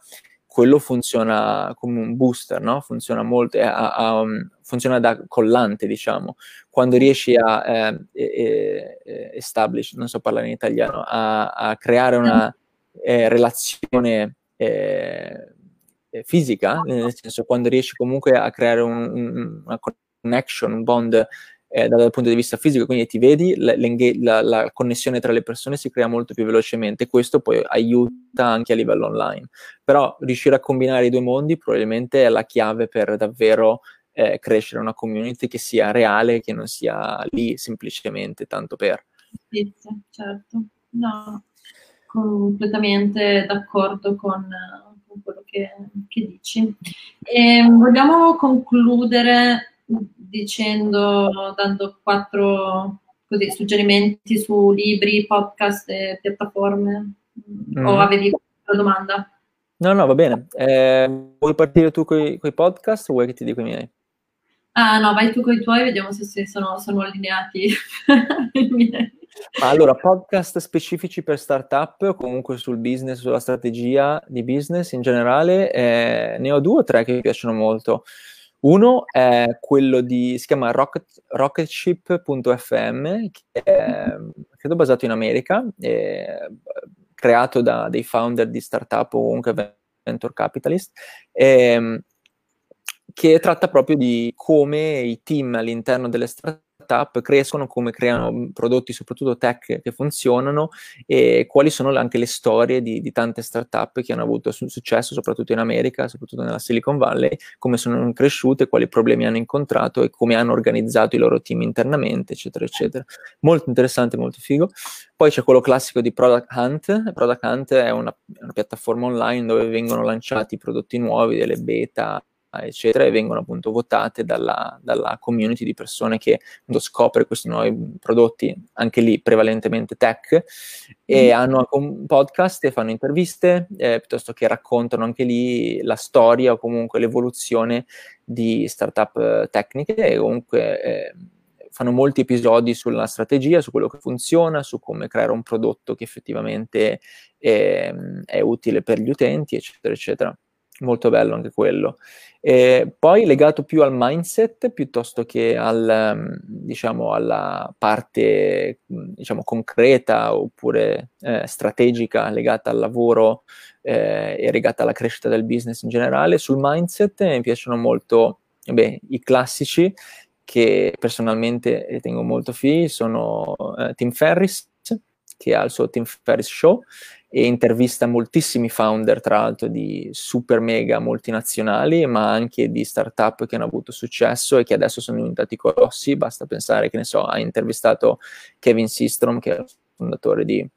Speaker 1: quello funziona come un booster, no? Funziona molto, a, a, um, funziona da collante, diciamo. Quando riesci a eh, eh, establish, non so parlare in italiano, a, a creare una eh, relazione eh, fisica, nel senso quando riesci comunque a creare un, un, una connection, un bond eh, dal punto di vista fisico, quindi ti vedi, la, la, connessione tra le persone si crea molto più velocemente, questo poi aiuta anche a livello online. Però riuscire a combinare i due mondi probabilmente è la chiave per davvero eh, crescere una community che sia reale, che non sia lì semplicemente tanto per.
Speaker 2: Certo. No, completamente d'accordo con, con quello che, che dici. E ehm, vogliamo concludere dicendo, dando quattro così, suggerimenti su libri, podcast e piattaforme? Mm. O avevi una domanda?
Speaker 1: No, no, va bene. Eh, vuoi partire tu con i podcast o vuoi che ti dico i miei?
Speaker 2: Ah, no, vai tu con i tuoi, vediamo se, se sono, sono, allineati
Speaker 1: Allora, podcast specifici per startup comunque sul business, sulla strategia di business in generale, eh, ne ho due o tre che mi piacciono molto. Uno è quello di, si chiama Rocket, rocketship.fm, che è credo basato in America, creato da dei founder di startup o comunque venture capitalist, e, che tratta proprio di come i team all'interno delle startup startup crescono, come creano prodotti, soprattutto tech, che funzionano e quali sono anche le storie di, di tante startup che hanno avuto su- successo, soprattutto in America, soprattutto nella Silicon Valley, come sono cresciute, quali problemi hanno incontrato e come hanno organizzato i loro team internamente, eccetera, eccetera. Molto interessante, molto figo. Poi c'è quello classico di Product Hunt. Product Hunt è una, una piattaforma online dove vengono lanciati prodotti nuovi, delle beta, eccetera, e vengono appunto votate dalla, dalla community di persone che appunto, scopre questi nuovi prodotti, anche lì prevalentemente tech, e mm. hanno un podcast e fanno interviste, eh, piuttosto che raccontano anche lì la storia o comunque l'evoluzione di startup eh, tecniche e comunque eh, fanno molti episodi sulla strategia, su quello che funziona, su come creare un prodotto che effettivamente è, è utile per gli utenti, eccetera, eccetera molto bello anche quello. E poi legato più al mindset piuttosto che al, mm, diciamo, alla parte diciamo, concreta oppure eh, strategica legata al lavoro eh, e legata alla crescita del business in generale. Sul mindset mi piacciono molto beh, i classici che personalmente ritengo molto fighi, sono eh, Tim Ferris, che ha il suo Tim Ferris Show, e intervista moltissimi founder, tra l'altro, di super mega multinazionali, ma anche di startup che hanno avuto successo e che adesso sono diventati colossi. Basta pensare che, ne so, ha intervistato Kevin Systrom, che è il fondatore di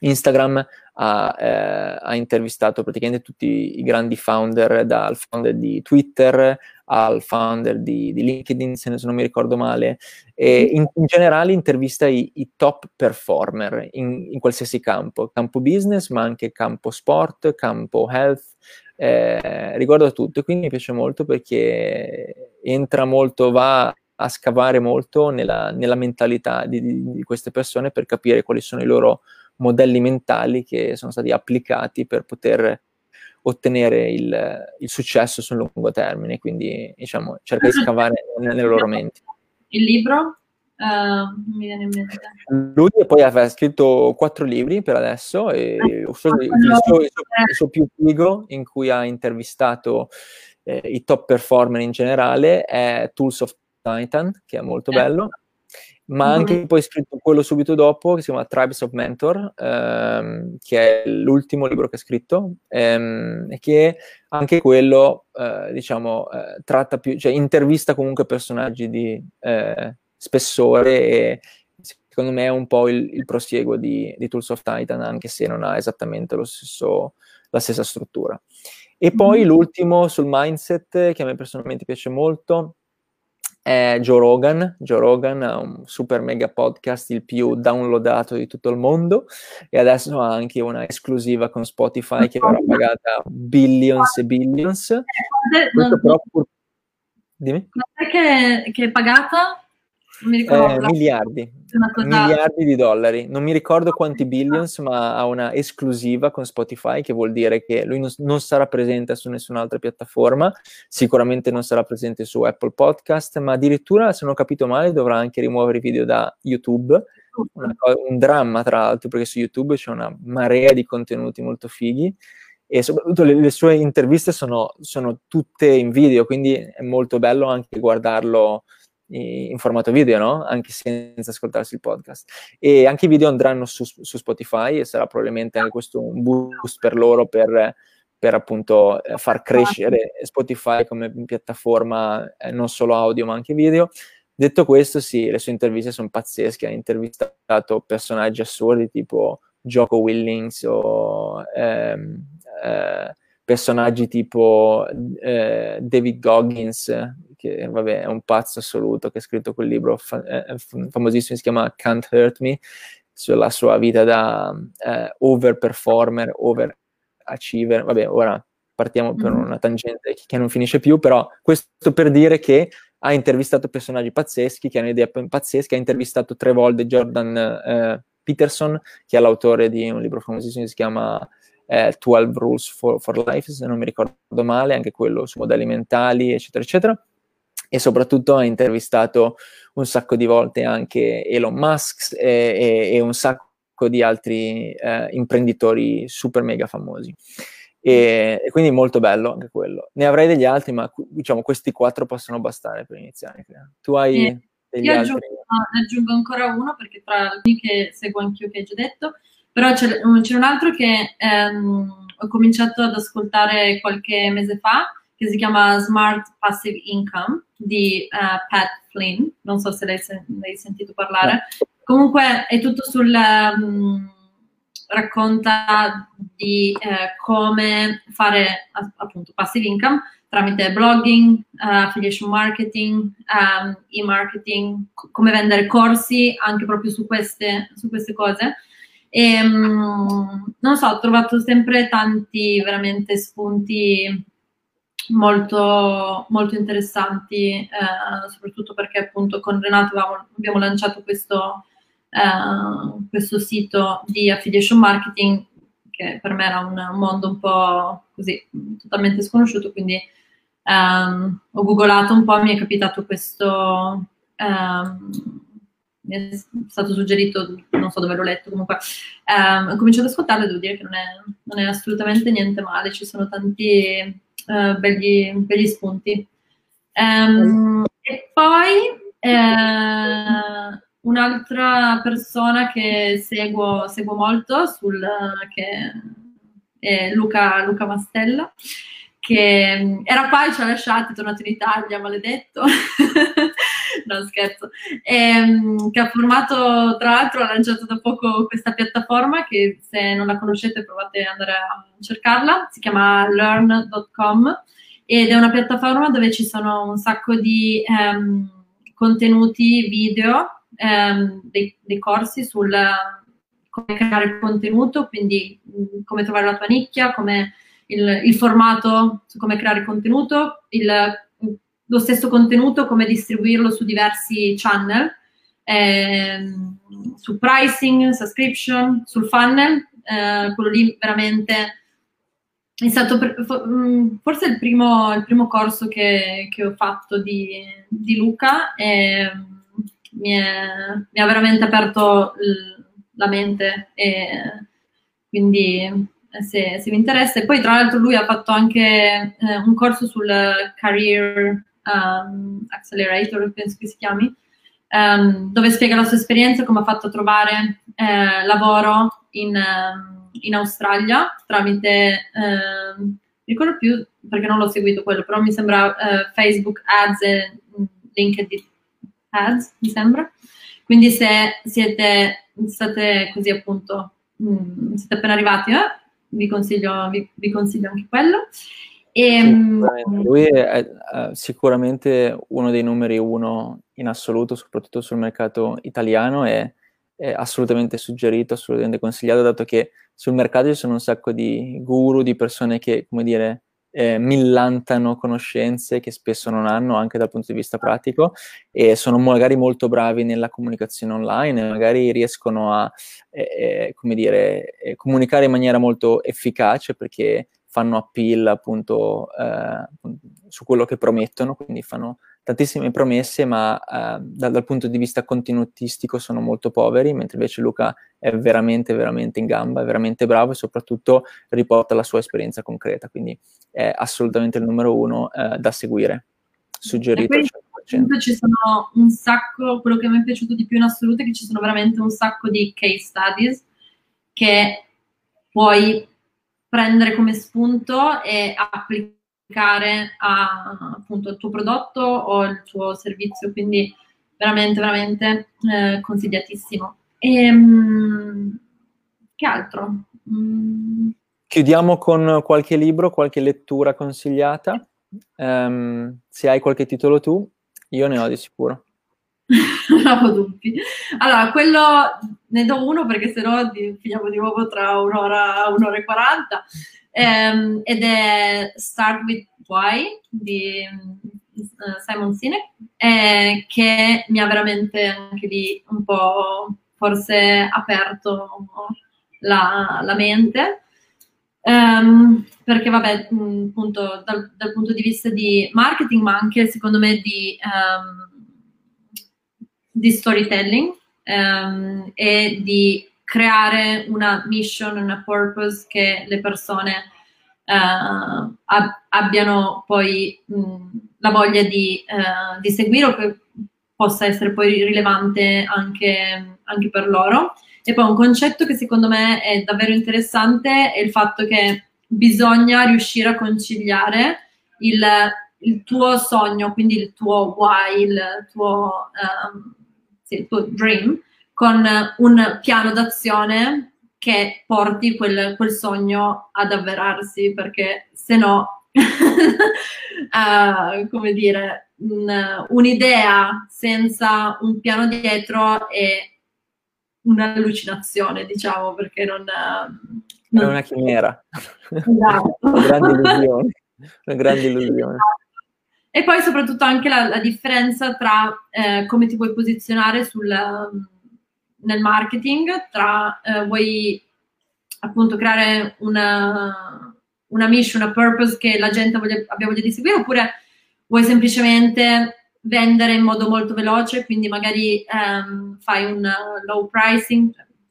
Speaker 1: Instagram, ha, eh, ha, intervistato praticamente tutti i grandi founder, dal founder di Twitter al founder di, di LinkedIn, se non mi ricordo male, e in, in generale intervista i, i, top performer in, in, qualsiasi campo, campo business, ma anche campo sport, campo health, eh, riguarda tutto. E quindi mi piace molto perché entra molto, va a scavare molto nella, nella mentalità di, di queste persone per capire quali sono i loro modelli mentali che sono stati applicati per poter ottenere il, il successo sul lungo termine, quindi diciamo cerca di scavare nelle loro menti.
Speaker 2: Il libro? Uh, mi viene in mente.
Speaker 1: Lui poi aveva scritto quattro libri per adesso, e ah, il, suo, il, suo, il, suo, più figo in cui ha intervistato eh, i top performer in generale è Tools of Titan, che è molto eh. bello, ma anche mm-hmm. poi scritto quello subito dopo che si chiama Tribes of Mentor, ehm, che è l'ultimo libro che ha scritto, ehm, e che anche quello, eh, diciamo, eh, tratta più, cioè intervista comunque personaggi di eh, spessore e secondo me è un po' il, il prosieguo di, di, Tools of Titan, anche se non ha esattamente lo stesso, la stessa struttura. E poi mm-hmm. l'ultimo sul mindset, che a me personalmente piace molto, è Joe Rogan. Joe Rogan ha un super mega podcast, il più downloadato di tutto il mondo, e adesso ha anche una esclusiva con Spotify che verrà pagata billions e billions. Questo
Speaker 2: però pur... Dimmi. Che, che è pagata?
Speaker 1: Eh, miliardi, miliardi di dollari. Non mi ricordo quanti billions, ma ha una esclusiva con Spotify, che vuol dire che lui non, non, sarà presente su nessun'altra piattaforma, sicuramente non sarà presente su Apple Podcast, ma addirittura, se non ho capito male, dovrà anche rimuovere i video da YouTube. Una, un dramma, tra l'altro, perché su YouTube c'è una marea di contenuti molto fighi e soprattutto le, le sue interviste sono, sono, tutte in video, quindi è molto bello anche guardarlo in formato video, no? Anche senza ascoltarsi il podcast. E anche i video andranno su, su Spotify e sarà probabilmente anche questo un boost per loro per, per appunto eh, far crescere Spotify come piattaforma eh, non solo audio ma anche video. Detto questo, sì, le sue interviste sono pazzesche, ha intervistato personaggi assurdi tipo Joko Willings o ehm, eh, personaggi tipo eh, David Goggins, che vabbè è un pazzo assoluto, che ha scritto quel libro fa- eh, famosissimo, si chiama Can't Hurt Me, sulla sua vita da eh, overperformer, overachiever, vabbè ora partiamo per mm-hmm. una tangente che non finisce più, però questo per dire che ha intervistato personaggi pazzeschi che hanno idee pazzesche, ha intervistato tre volte Jordan eh, Peterson, che è l'autore di un libro famosissimo che si chiama eh, 12 Rules for, for, Life, se non mi ricordo male, anche quello su modelli mentali, eccetera, eccetera. E soprattutto ha intervistato un sacco di volte anche Elon Musk e, e, e un sacco di altri eh, imprenditori super mega famosi. E, e, quindi molto bello anche quello. Ne avrei degli altri, ma diciamo questi quatro possono bastare per iniziare. Tu hai eh, degli
Speaker 2: io
Speaker 1: altri?
Speaker 2: Aggiungo, no, aggiungo ancora uno perché tra alcuni che seguo anch'io che hai già detto, però c'è, c'è un altro che ehm, ho cominciato ad ascoltare qualche mese fa che si chiama Smart Passive Income di uh, Pat Flynn, non so se l'hai, l'hai sentito parlare. No. Comunque è tutto sul... Um, racconta di eh, come fare appunto passive income tramite blogging, uh, affiliation marketing, um, e-marketing, c- come vendere corsi anche proprio su queste, su queste cose. E um, non so, ho trovato sempre tanti veramente spunti molto, molto interessanti, eh, soprattutto perché appunto con Renato abbiamo, abbiamo lanciato questo uh, questo sito di affiliation marketing che per me era un, mondo un po' così totalmente sconosciuto, quindi um, ho googolato un po', mi è capitato questo, um, mi è stato suggerito, non so dove l'ho letto, comunque um, ho cominciato ad ascoltarlo e devo dire che non è, non è assolutamente niente male, ci sono tanti uh, begli, begli, spunti. Um, e poi eh, Un'altra persona che seguo, seguo molto sul, è Luca, Luca Mastella, che era qua e ci ha lasciati, è tornato in Italia, maledetto. no, scherzo. Ehm, che ha formato, tra l'altro, ha lanciato da poco questa piattaforma che se non la conoscete provate ad andare a cercarla, si chiama learn.com ed è una piattaforma dove ci sono un sacco di um, contenuti video ehm, dei, dei, corsi sul come creare contenuto, quindi come trovare la tua nicchia, come il, il formato su come creare contenuto, il, lo stesso contenuto, come distribuirlo su diversi channel, ehm, su pricing, subscription, sul funnel, eh, quello lì veramente è stato forse il primo, il primo corso che, che ho fatto di, di Luca. E, mi, è, mi ha veramente aperto la mente e quindi eh, se, se, vi interessa. E poi tra l'altro lui ha fatto anche eh, un corso sul Career um, Accelerator, penso che si chiami, um, dove spiega la sua esperienza, come ha fatto a trovare eh, lavoro in, um, in, Australia tramite, mi ricordo più perché non l'ho seguito quello, però mi sembra uh, Facebook Ads e mm, LinkedIn ads, mi sembra. Quindi se siete, state così appunto, mh, mm, siete appena arrivati, eh, vi, consiglio, vi, vi, consiglio, anche quello. E, sì,
Speaker 1: mm, lui è, è, sicuramente uno dei numeri uno in assoluto, soprattutto sul mercato italiano, e è assolutamente suggerito, assolutamente consigliato, dato che sul mercato ci sono un sacco di guru, di persone che, come dire, eh, millantano conoscenze che spesso non hanno anche dal punto di vista pratico e sono magari molto bravi nella comunicazione online, magari riescono a eh, eh come dire, eh, comunicare in maniera molto efficace perché fanno appeal appunto eh, su quello che promettono, quindi fanno tantissime promesse, ma eh, dal, dal, punto di vista contenutistico sono molto poveri, mentre invece Luca è veramente, veramente in gamba, è veramente bravo e soprattutto riporta la sua esperienza concreta, quindi è assolutamente il numero uno eh, da seguire, suggerito al
Speaker 2: 100%. Ci sono un sacco, quello che mi è piaciuto di più in assoluto è che ci sono veramente un sacco di case studies che puoi prendere come spunto e applicare a, appunto al tuo prodotto o al tuo servizio, quindi veramente, veramente eh, consigliatissimo. E, ehm, che altro?
Speaker 1: Mm. Chiudiamo con qualche libro, qualche lettura consigliata. Um, se hai qualche titolo tu, io ne ho di sicuro.
Speaker 2: Non ho dubbi. Allora, quello ne do uno perché sennò finiamo di nuovo tra un'ora, un'ora e quaranta. Um, ed è Start with Why di uh, Simon Sinek, eh, che mi ha veramente anche lì un po' forse aperto la, la mente. Um, perché vabbè, appunto dal, dal, punto di vista di marketing, ma anche secondo me di, um, di storytelling um, e di creare una mission, una purpose che le persone uh, ab- abbiano poi mh, la voglia di, uh, di, seguire o che possa essere poi rilevante anche, anche per loro. E poi un concetto che secondo me è davvero interessante è il fatto che bisogna riuscire a conciliare il, il tuo sogno, quindi il tuo why, il tuo, um, il tuo dream, con un piano d'azione che porti quel, quel sogno ad avverarsi, perché se no, uh, come dire, un, un'idea senza un piano dietro è un'allucinazione, diciamo, perché non...
Speaker 1: non... È una chimera. Esatto. una grande illusione. Una grande illusione.
Speaker 2: E poi soprattutto anche la, la differenza tra eh, come ti vuoi posizionare sul, nel marketing, tra eh, vuoi appunto creare una, una mission, una purpose che la gente voglia, abbia voglia di seguire, oppure vuoi semplicemente vendere in modo molto veloce, quindi magari um, fai un uh, low pricing,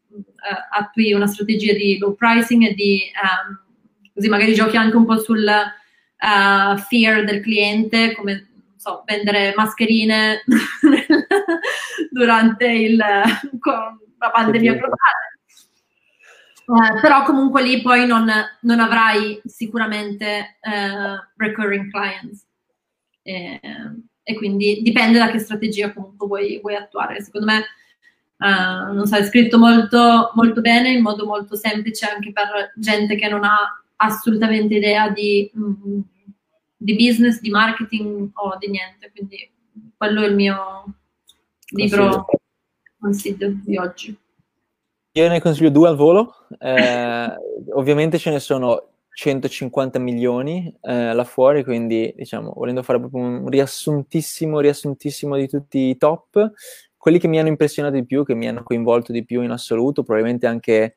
Speaker 2: uh, attui una strategia di low pricing e di um, così magari giochi anche un po' sul uh, fear del cliente, come so, vendere mascherine durante il, la pandemia globale. Uh, però comunque lì poi non, non avrai sicuramente uh, recurring clients. Eh, e quindi dipende da che strategia comunque vuoi, vuoi attuare. Secondo me, uh, non so, è scritto molto, molto bene, in modo molto semplice anche per gente che non ha assolutamente idea di, mm, di business, di marketing o di niente. Quindi quello è il mio libro consiglio di oggi.
Speaker 1: Io ne consiglio due al volo. Eh, ovviamente ce ne sono 150 milioni eh, là fuori, quindi diciamo, volendo fare proprio un riassuntissimo, riassuntissimo di tutti i top, quelli che mi hanno impressionato di più, che mi hanno coinvolto di più in assoluto, probabilmente anche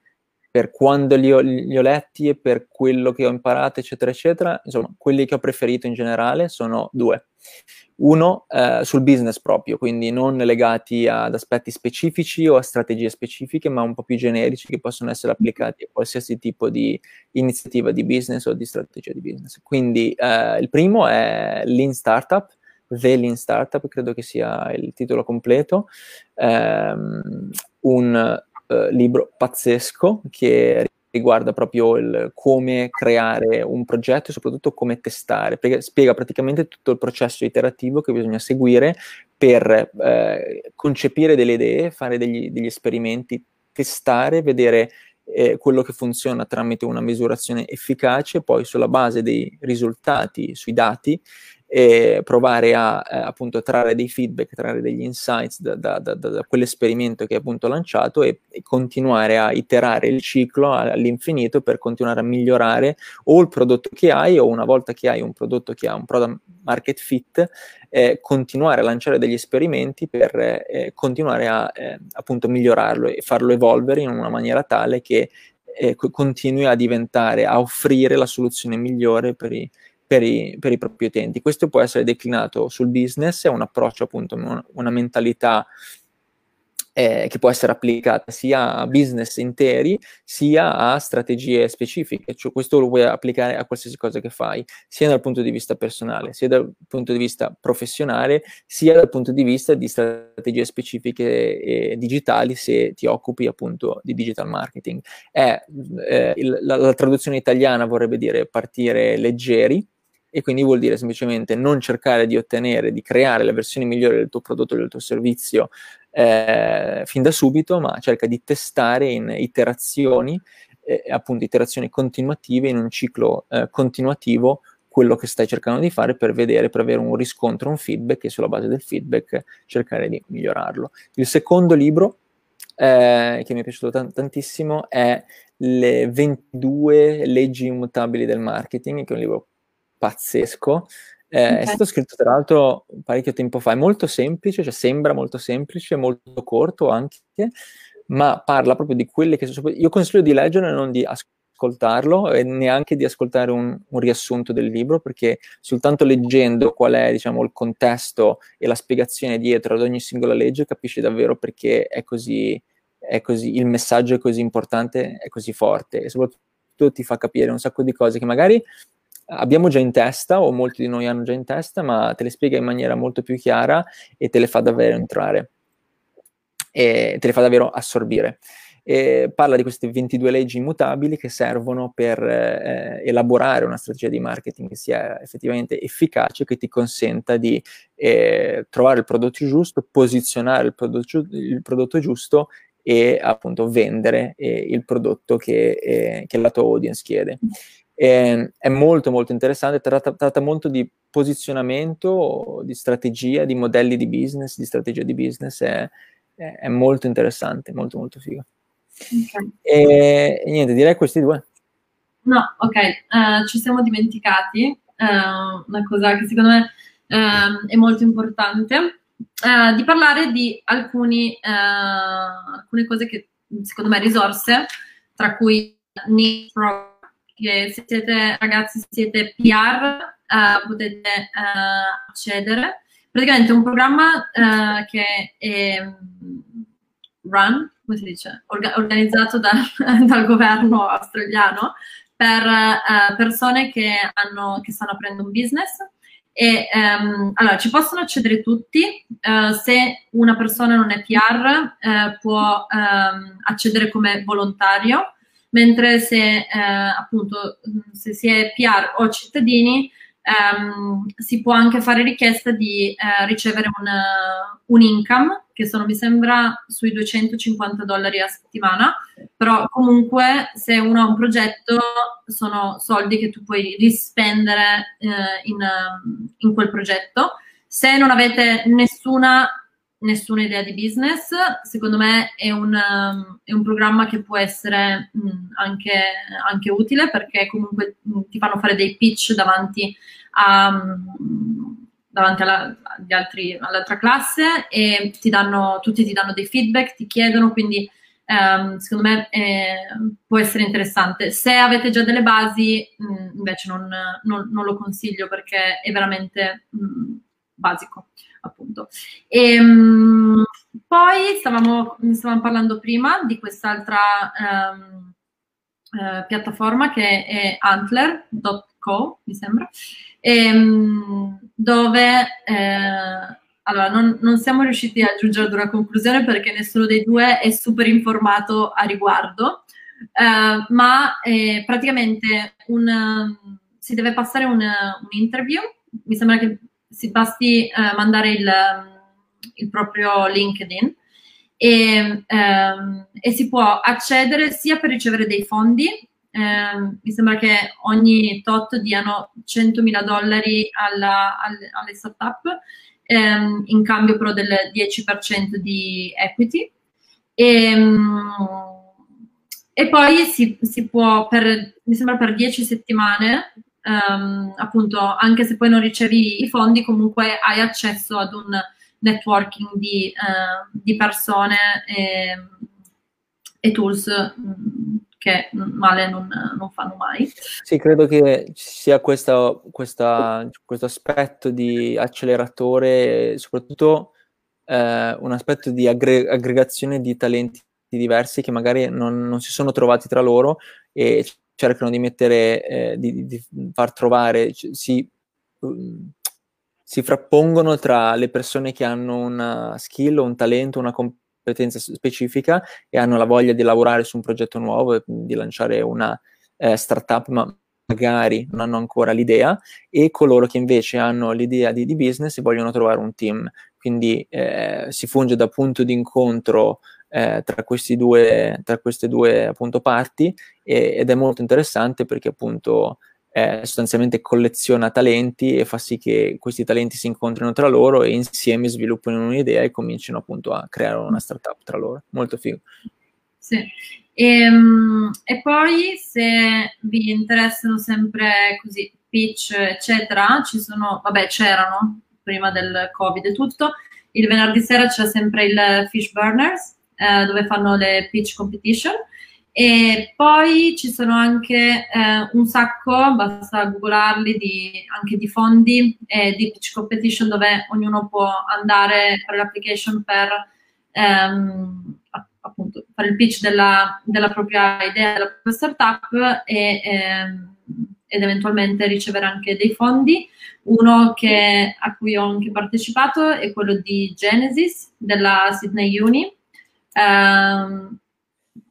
Speaker 1: per quando li ho, li ho letti e per quello che ho imparato, eccetera, eccetera, insomma, quelli che ho preferito in generale sono due. Uno eh, sul business proprio, quindi non legati ad aspetti specifici o a strategie specifiche, ma un po' più generici che possono essere applicati a qualsiasi tipo di iniziativa di business o di strategia di business. Quindi eh, il primo è Lean Startup, The Lean Startup, credo che sia il titolo completo, um, un uh, libro pazzesco che riguarda proprio il come creare un progetto e soprattutto come testare, perché spiega praticamente tutto il processo iterativo che bisogna seguire per eh, concepire delle idee, fare degli, degli esperimenti, testare, vedere eh, quello che funziona tramite una misurazione efficace, poi sulla base dei risultati, sui dati, e provare a eh, appunto trarre dei feedback, trarre degli insights da, da, da, da quell'esperimento che è appunto lanciato e, e, continuare a iterare il ciclo all'infinito per continuare a migliorare o il prodotto che hai o una volta che hai un prodotto che ha un product market fit, eh, continuare a lanciare degli esperimenti per eh, continuare a eh, appunto migliorarlo e farlo evolvere in una maniera tale che eh, continui a diventare, a offrire la soluzione migliore per i per i, per i propri utenti. Questo può essere declinato sul business, è un approccio appunto, una, mentalità eh, che può essere applicata sia a business interi sia a strategie specifiche, cioè questo lo puoi applicare a qualsiasi cosa che fai, sia dal punto di vista personale, sia dal punto di vista professionale, sia dal punto di vista di strategie specifiche e digitali se ti occupi appunto di digital marketing. È, eh, il, la, la traduzione italiana vorrebbe dire partire leggeri, e quindi vuol dire semplicemente non cercare di ottenere, di creare la versione migliore del tuo prodotto del tuo servizio eh, fin da subito, ma cerca di testare in iterazioni, eh, appunto iterazioni continuative, in un ciclo eh, continuativo quello che stai cercando di fare per vedere, per avere un riscontro, un feedback e sulla base del feedback cercare di migliorarlo. Il secondo libro eh, che mi è piaciuto t- tantissimo è Le 22 leggi immutabili del marketing, che è un libro pazzesco, eh, okay. È stato scritto tra l'altro parecchio tempo fa, è molto semplice, cioè sembra molto semplice, molto corto anche, ma parla proprio di quelle che sono... Io consiglio di leggere e non di ascoltarlo e neanche di ascoltare un, un, riassunto del libro, perché soltanto leggendo qual è diciamo, il contesto e la spiegazione dietro ad ogni singola legge capisci davvero perché è così, è così, il messaggio è così importante, è così forte e soprattutto ti fa capire un sacco di cose che magari abbiamo già in testa, o molti di noi hanno già in testa, ma te le spiega in maniera molto più chiara e te le fa davvero entrare, e te le fa davvero assorbire. E parla di queste 22 leggi immutabili che servono per eh, elaborare una strategia di marketing che sia effettivamente efficace, che ti consenta di eh, trovare il prodotto giusto, posizionare il prodotto, il prodotto giusto e appunto vendere eh, il prodotto che, eh, che, la tua audience chiede. E, è molto molto interessante, tratta, tratta, molto di posizionamento, di strategia, di modelli di business, di strategia di business, è, è, è molto interessante, molto molto figo. Okay. E, e, niente, direi questi due.
Speaker 2: No, ok, uh, ci siamo dimenticati uh, una cosa che secondo me uh, è molto importante, di parlare di alcuni, alcune cose che secondo me risorse, tra cui need che se siete ragazzi, siete PR, uh, eh, potete uh, accedere. Praticamente è un programma uh, che è mm, run, come si dice, Orga- organizzato da, dal governo australiano per persone che, hanno, che stanno aprendo un business. E, um, allora, ci possono accedere tutti, se una persona non è PR può um, accedere come volontario, mentre se eh, appunto se si è PR o cittadini ehm, si può anche fare richiesta di eh, ricevere un, un, income che sono mi sembra sui 250 dollari a settimana. Però comunque se uno ha un progetto sono soldi che tu puoi rispendere eh, in, in quel progetto. Se non avete nessuna nessuna idea di business, secondo me è un, um, è un programma che può essere mh, mm, anche, anche, utile perché comunque mh, mm, ti fanno fare dei pitch davanti, a, mh, mm, davanti alla, altri, all'altra classe e ti danno, tutti ti danno dei feedback, ti chiedono, quindi um, secondo me è, può essere interessante. Se avete già delle basi, invece non, non, non, lo consiglio perché è veramente basico appunto. E, um, poi stavamo, stavamo, parlando prima di quest'altra um, uh, piattaforma che è antler.co, mi sembra, e, um, dove eh, allora, non, non, siamo riusciti a giungere ad una conclusione perché nessuno dei due è super informato a riguardo, eh, ma eh, praticamente un, si deve passare un, un interview, mi sembra che si basti eh, mandare il, il, proprio LinkedIn e, ehm, e, si può accedere sia per ricevere dei fondi, eh, mi sembra che ogni tot diano 100.000 dollari alla, alle, alle startup ehm, in cambio però del 10% di equity. E, ehm, e poi si, si, può, per, mi sembra per 10 settimane, um, appunto, anche se poi non ricevi i fondi, comunque hai accesso ad un networking di, uh, di persone e, e tools um, che male non, non fanno mai.
Speaker 1: Sì, credo che ci sia questa, questa, questo aspetto di acceleratore, soprattutto eh, un aspetto di aggre- aggregazione di talenti diversi che magari non, non, si sono trovati tra loro e cercano di mettere, eh, di, di, far trovare, si, si frappongono tra le persone che hanno una skill un talento, una competenza specifica e hanno la voglia di lavorare su un progetto nuovo, di lanciare una eh, startup, ma magari non hanno ancora l'idea, e coloro che invece hanno l'idea di, di business e vogliono trovare un team. Quindi eh, si funge da punto di incontro eh, tra, due, tra, queste due appunto, parti e, ed è molto interessante perché appunto eh, sostanzialmente colleziona talenti e fa sì che questi talenti si incontrino tra loro e insieme sviluppino un'idea e cominciano appunto a creare una startup tra loro. Molto figo.
Speaker 2: Sì. E, ehm, e poi se vi interessano sempre così pitch eccetera, ci sono, vabbè c'erano prima del covid e tutto, il venerdì sera c'è sempre il Fish Burners eh, dove fanno le pitch competition e poi ci sono anche eh, un sacco, basta googlarli, di, anche di fondi e di pitch competition dove ognuno può andare fare l'application per ehm, appunto fare il pitch della, della, propria idea, della propria startup e, ehm, ed eventualmente ricevere anche dei fondi. Uno che, a cui ho anche partecipato è quello di Genesis della Sydney Uni. Um,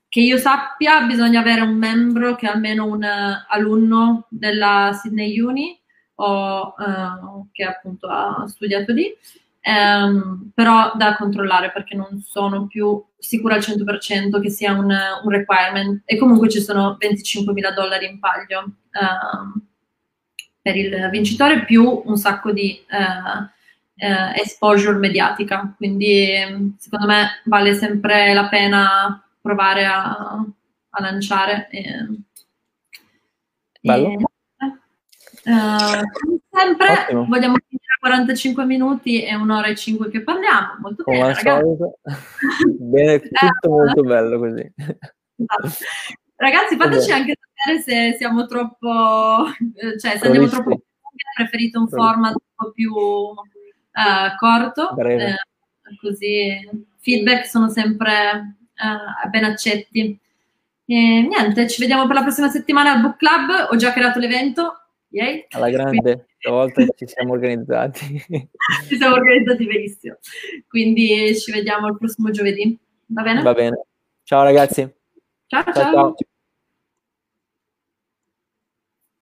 Speaker 2: che io sappia bisogna avere un membro che è almeno un uh, alunno della Sydney Uni o uh, che appunto ha studiato lì, um, però da controllare perché non sono più sicura al 100% che sia un, un requirement. E comunque ci sono 25 mila dollari in palio um, per il vincitore più un sacco di uh, exposure mediatica, quindi secondo me vale sempre la pena provare a, a lanciare. E,
Speaker 1: Bello.
Speaker 2: E, uh, sempre Ottimo. vogliamo finire a 45 minuti e un'ora e 5 che parliamo. Molto Come bene, ragazzi.
Speaker 1: bene, tutto eh, molto bello così.
Speaker 2: Ragazzi, fateci anche sapere se siamo troppo, cioè se andiamo troppo preferite un format un po' più uh, corto, eh, così feedback sono sempre uh, ben accetti. E niente, ci vediamo per la prossima settimana al Book Club. Ho già creato l'evento. Yay.
Speaker 1: Alla grande, stavolta ci siamo organizzati.
Speaker 2: ci siamo organizzati benissimo. Quindi ci vediamo il prossimo giovedì. Va bene?
Speaker 1: Va bene. Ciao ragazzi.
Speaker 2: ciao. ciao. ciao. ciao.